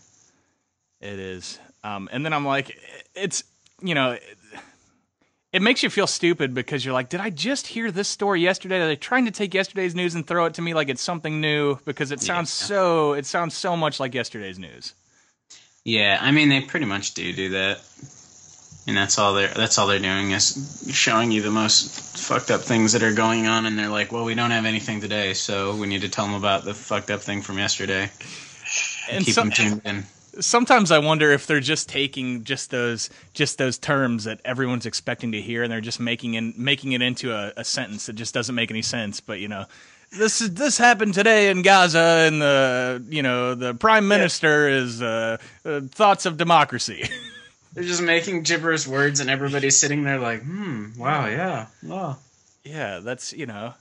It is. Um, and then I'm like, it's, you know, it, makes you feel stupid because you're like, did I just hear this story yesterday? Are they trying to take yesterday's news and throw it to me like it's something new? Because it sounds so, it sounds so much like yesterday's news. Yeah, I mean they pretty much do do that, and that's all they're that's all they're doing is showing you the most fucked up things that are going on, and they're like, well, we don't have anything today, so we need to tell them about the fucked up thing from yesterday. And keep some- them tuned in. Sometimes I wonder if they're just taking just those just those terms that everyone's expecting to hear, and they're just making in making it into a, a sentence that just doesn't make any sense. But you know, this is this happened today in Gaza, and the you know the prime minister is uh, uh, thoughts of democracy. They're just making gibberish words, and everybody's sitting there like, hmm, wow, yeah, wow. yeah, that's you know.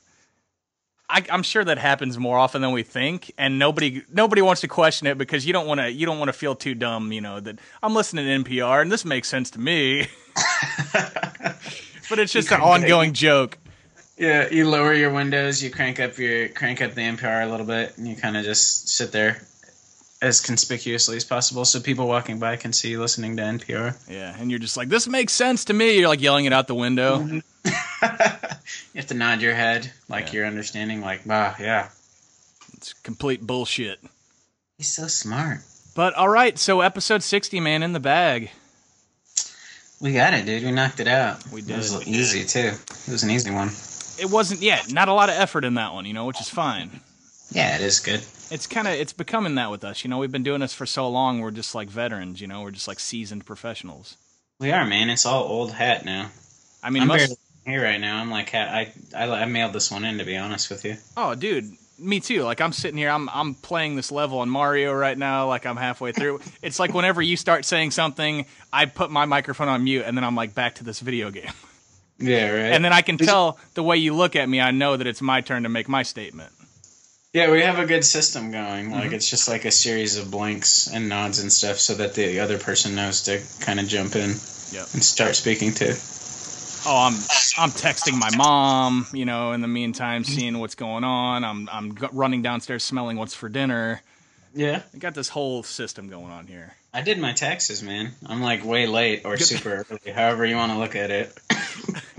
I, I'm sure that happens more often than we think, and nobody nobody wants to question it because you don't want to you don't want to feel too dumb, you know. That I'm listening to NPR and this makes sense to me, but it's just an ongoing joke. Yeah, you lower your windows, you crank up your crank up the NPR a little bit, and you kind of just sit there as conspicuously as possible, so people walking by can see you listening to NPR. Yeah, and you're just like, this makes sense to me. You're like yelling it out the window. Mm-hmm. You have to nod your head like you're understanding, like, wow, yeah. It's complete bullshit. He's so smart. But all right, so episode 60, man, in the bag. We got it, dude. We knocked it out. We did. It was easy too. It was an easy one. It wasn't, yeah, not a lot of effort in that one, you know, which is fine. Yeah, it is good. It's kind of it's becoming that with us, you know. We've been doing this for so long. We're just like veterans, you know. We're just like seasoned professionals. We are, man. It's all old hat now. I mean, I'm most- here right now. I'm like, I, I, I mailed this one in to be honest with you. Oh, dude, me too. Like I'm sitting here, I'm I'm playing this level on Mario right now. Like I'm halfway through. it's like whenever you start saying something, I put my microphone on mute, and then I'm like back to this video game. Yeah, right. And then I can tell the way you look at me, I know that it's my turn to make my statement. Yeah, we have a good system going. Like Mhm. it's just like a series of blinks and nods and stuff, so that the other person knows to kind of jump in Yep. and start speaking to. Oh, I'm I'm texting my mom, you know, in the meantime, seeing what's going on. I'm I'm running downstairs, smelling what's for dinner. Yeah. I got this whole system going on here. I did my taxes, man. I'm like way late or super early, however you want to look at it.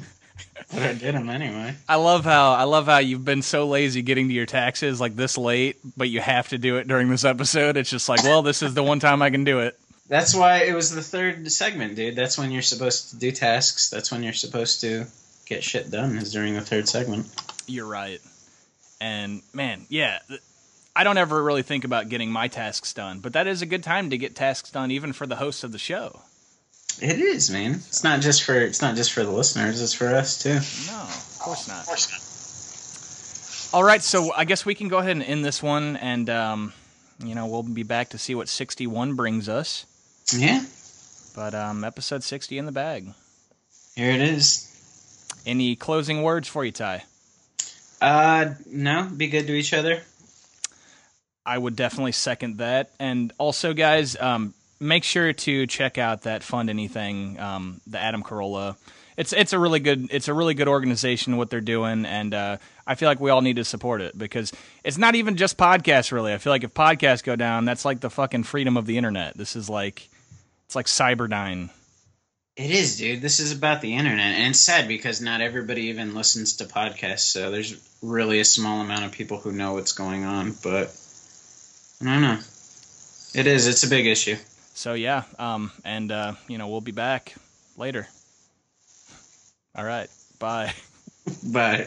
but I did them anyway. I love how I love how you've been so lazy getting to your taxes like this late, but you have to do it during this episode. It's just like, well, this is the one time I can do it. That's why it was the third segment, dude. That's when you're supposed to do tasks. That's when you're supposed to get shit done. Is during the third segment. You're right. And man, yeah, I don't ever really think about getting my tasks done, but that is a good time to get tasks done, even for the hosts of the show. It is, man. It's not just for it's not just for the listeners. It's for us too. No, of course not. All right, so I guess we can go ahead and end this one, and um, you know we'll be back to see what 61 brings us. Yeah. But um, episode 60 in the bag. Here it is. Any closing words for you, Ty? Uh, no. Be good to each other. I would definitely second that. And also, guys, um, make sure to check out that Fund Anything, um, the Adam Carolla. It's it's a really good it's a really good organization what they're doing, and uh, I feel like we all need to support it because it's not even just podcasts. Really, I feel like if podcasts go down, that's like the fucking freedom of the internet. This is like it's like Cyberdyne. It is, dude. This is about the internet, and it's sad because not everybody even listens to podcasts. So there's really a small amount of people who know what's going on. But I don't know. It is. It's a big issue. So yeah, um, and uh, you know we'll be back later. All right, bye. Bye.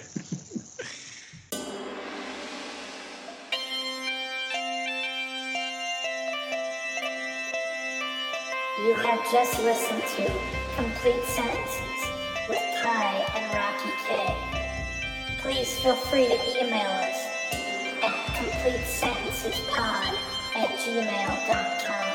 You have just listened to Complete Sentences with Ty and Rocky K. Please feel free to email us at completesentencespod at gmail.com.